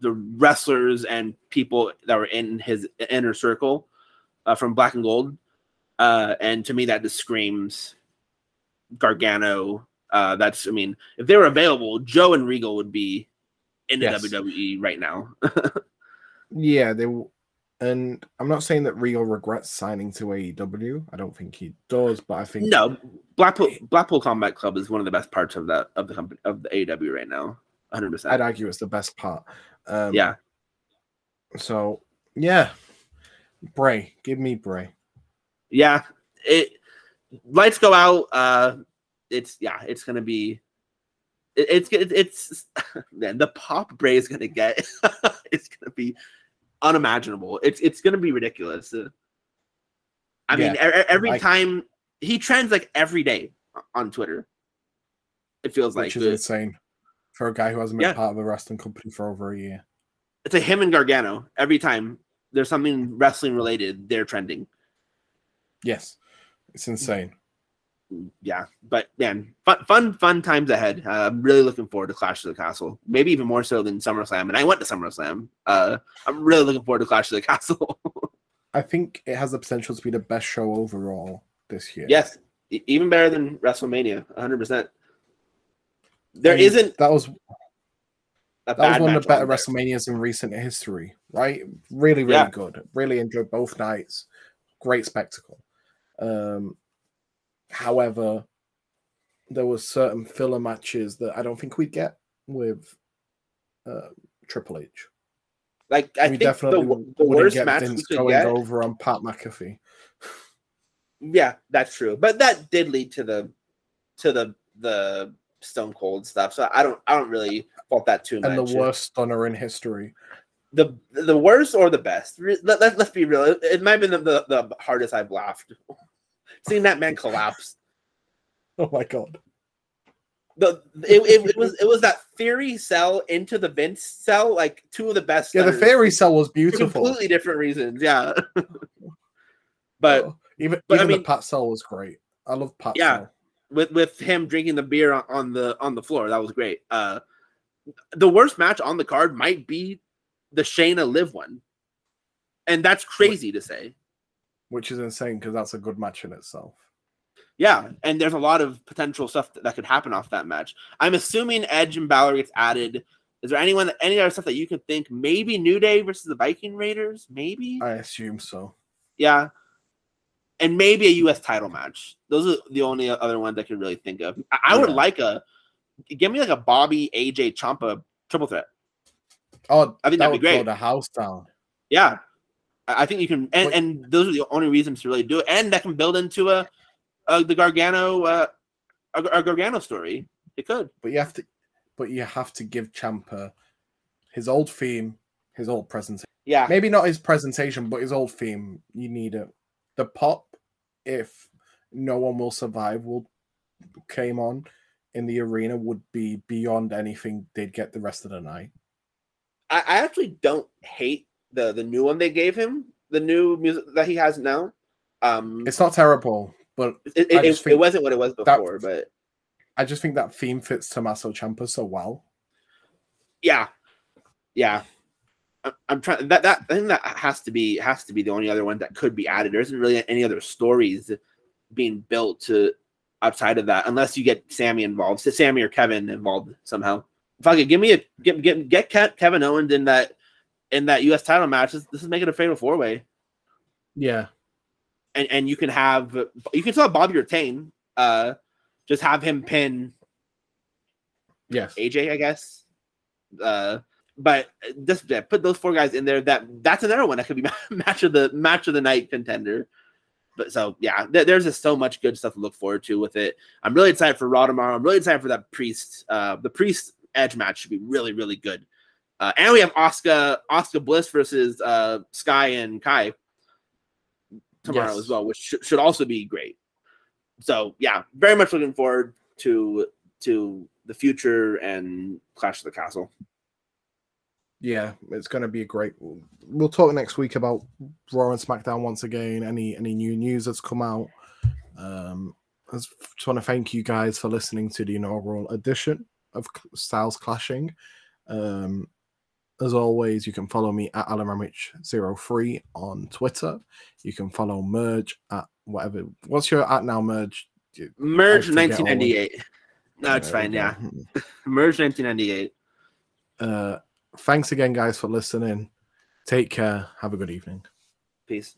the wrestlers and people that were in his inner circle uh, from Black and Gold. Uh, and to me, that just screams Gargano. Uh, that's, I mean, if they were available, Joe and Regal would be in the Yes. WWE right now. Yeah, they and I'm not saying that Rio regrets signing to AEW. I don't think he does, but I think No, Blackpool Blackpool Combat Club is one of the best parts of that of the company of the AEW right now. 100. percent I'd argue it's the best part. Um, Yeah, So yeah, Bray, give me Bray. yeah. It lights go out. Uh, it's yeah. It's gonna be. It, it's it's it's man. The pop Bray is gonna get. it's gonna be unimaginable. It's it's gonna be ridiculous. Uh, I mean, Yeah, e- every like- time he trends like every day on Twitter. It feels like which is uh, insane for a guy who hasn't been Yeah. part of a wrestling company for over a year. it's a him and Gargano. Every time there's something wrestling related, they're trending. Yes, it's insane. Yeah, but man, fun, fun, fun times ahead. Uh, I'm really looking forward to Clash of the Castle. Maybe even more so than SummerSlam. And I went to SummerSlam. Uh, I'm really looking forward to Clash of the Castle. I think it has the potential to be the best show overall this year. yes, e- even better than WrestleMania. 100. percent There I mean, not that was that was one of the better on there. WrestleManias in recent history, right? Really, really Yeah. good. Really enjoyed both nights. Great spectacle. Um, however, there was certain filler matches that I don't think we'd get with uh, Triple H. Like I we think the, definitely the wouldn't worst get match we Vince could going get. over on Pat McAfee. Yeah, that's true. But that did lead to the to the the Stone Cold stuff. So I don't I don't really fault that too much. And the worst stunner in history. the the worst or the best? Let, let, us be real. It, it might have been the, the, the hardest I've laughed. Seeing that man collapse. Oh my god. The it, it, it was it was that theory cell into the Vince sell, like two of the best. Yeah, the fairy cell was for beautiful. completely different reasons. Yeah, but Oh, even but I even mean- the Pat sell was great. I love Pat Yeah. cell. with with him drinking the beer on, on the on the floor, that was great. Uh, the worst match on the card might be the Shayna Liv one, and that's crazy to say. Which is insane because that's a good match in itself. Yeah, and there's a lot of potential stuff that, that could happen off that match. I'm assuming Edge and Balor gets added. Is there anyone, any other stuff that you could think? Maybe New Day versus the Viking Raiders. Maybe, I assume so. yeah, and maybe a U.S. title match. Those are the only other ones I could really think of. I, I would Yeah. like a, give me like a Bobby AJ Ciampa triple threat. Oh, I think that that'd be would blow great. the house down. Yeah, I think you can, and, and those are the only reasons to really do it, and that can build into a, a the Gargano, uh, a, a Gargano story. It could. But you have to, but you have to give Ciampa his old theme, his old presentation. Yeah, Maybe not his presentation, but his old theme. You need it. The pop, if no one will survive, will came on in the arena would be beyond anything they'd get the rest of the night. I, I actually don't hate the the new one they gave him, the new music that he has now. Um, It's not terrible, but it, I it, it, wasn't what it was that- before, but I just think that theme fits Tommaso Ciampa so well. yeah, yeah. I- I'm trying that that I think that has to be has to be the only other one that could be added. There isn't really any other stories being built to outside of that, unless you get Sami involved, so Sami or Kevin involved somehow. Fuck it, give me a get get get Kevin Owens in that in that U.S. title match. This, this is making a fatal four way. Yeah, and and you can have you can still have Bobby retain. Uh, just have him pin yes. AJ, I guess. Uh, but just yeah, put those four guys in there. That that's another one that could be match of the match of the night contender. But so yeah, there- there's just so much good stuff to look forward to with it. I'm really excited for Raw tomorrow. I'm really excited for that priest. Uh, the priest edge match should be really really good. Uh, and we have Asuka Asuka Bliss versus uh, Sky and Kai tomorrow Yes. as well, which should, should also be great. So yeah, very much looking forward to to the future and Clash of the Castle. Yeah, it's going to be a great. We'll talk next week about Raw and SmackDown once again. Any any new news that's come out. Um, I just want to thank you guys for listening to the inaugural edition of Styles Clashing. Um, as always, you can follow me at alanramich03 on Twitter. You can follow Merge at whatever. What's your at now, Merge? Merge I forget 1998. No, it's fine. Yeah, Merge 1998. Uh, thanks again, guys, for listening. Take care. Have a good evening. Peace.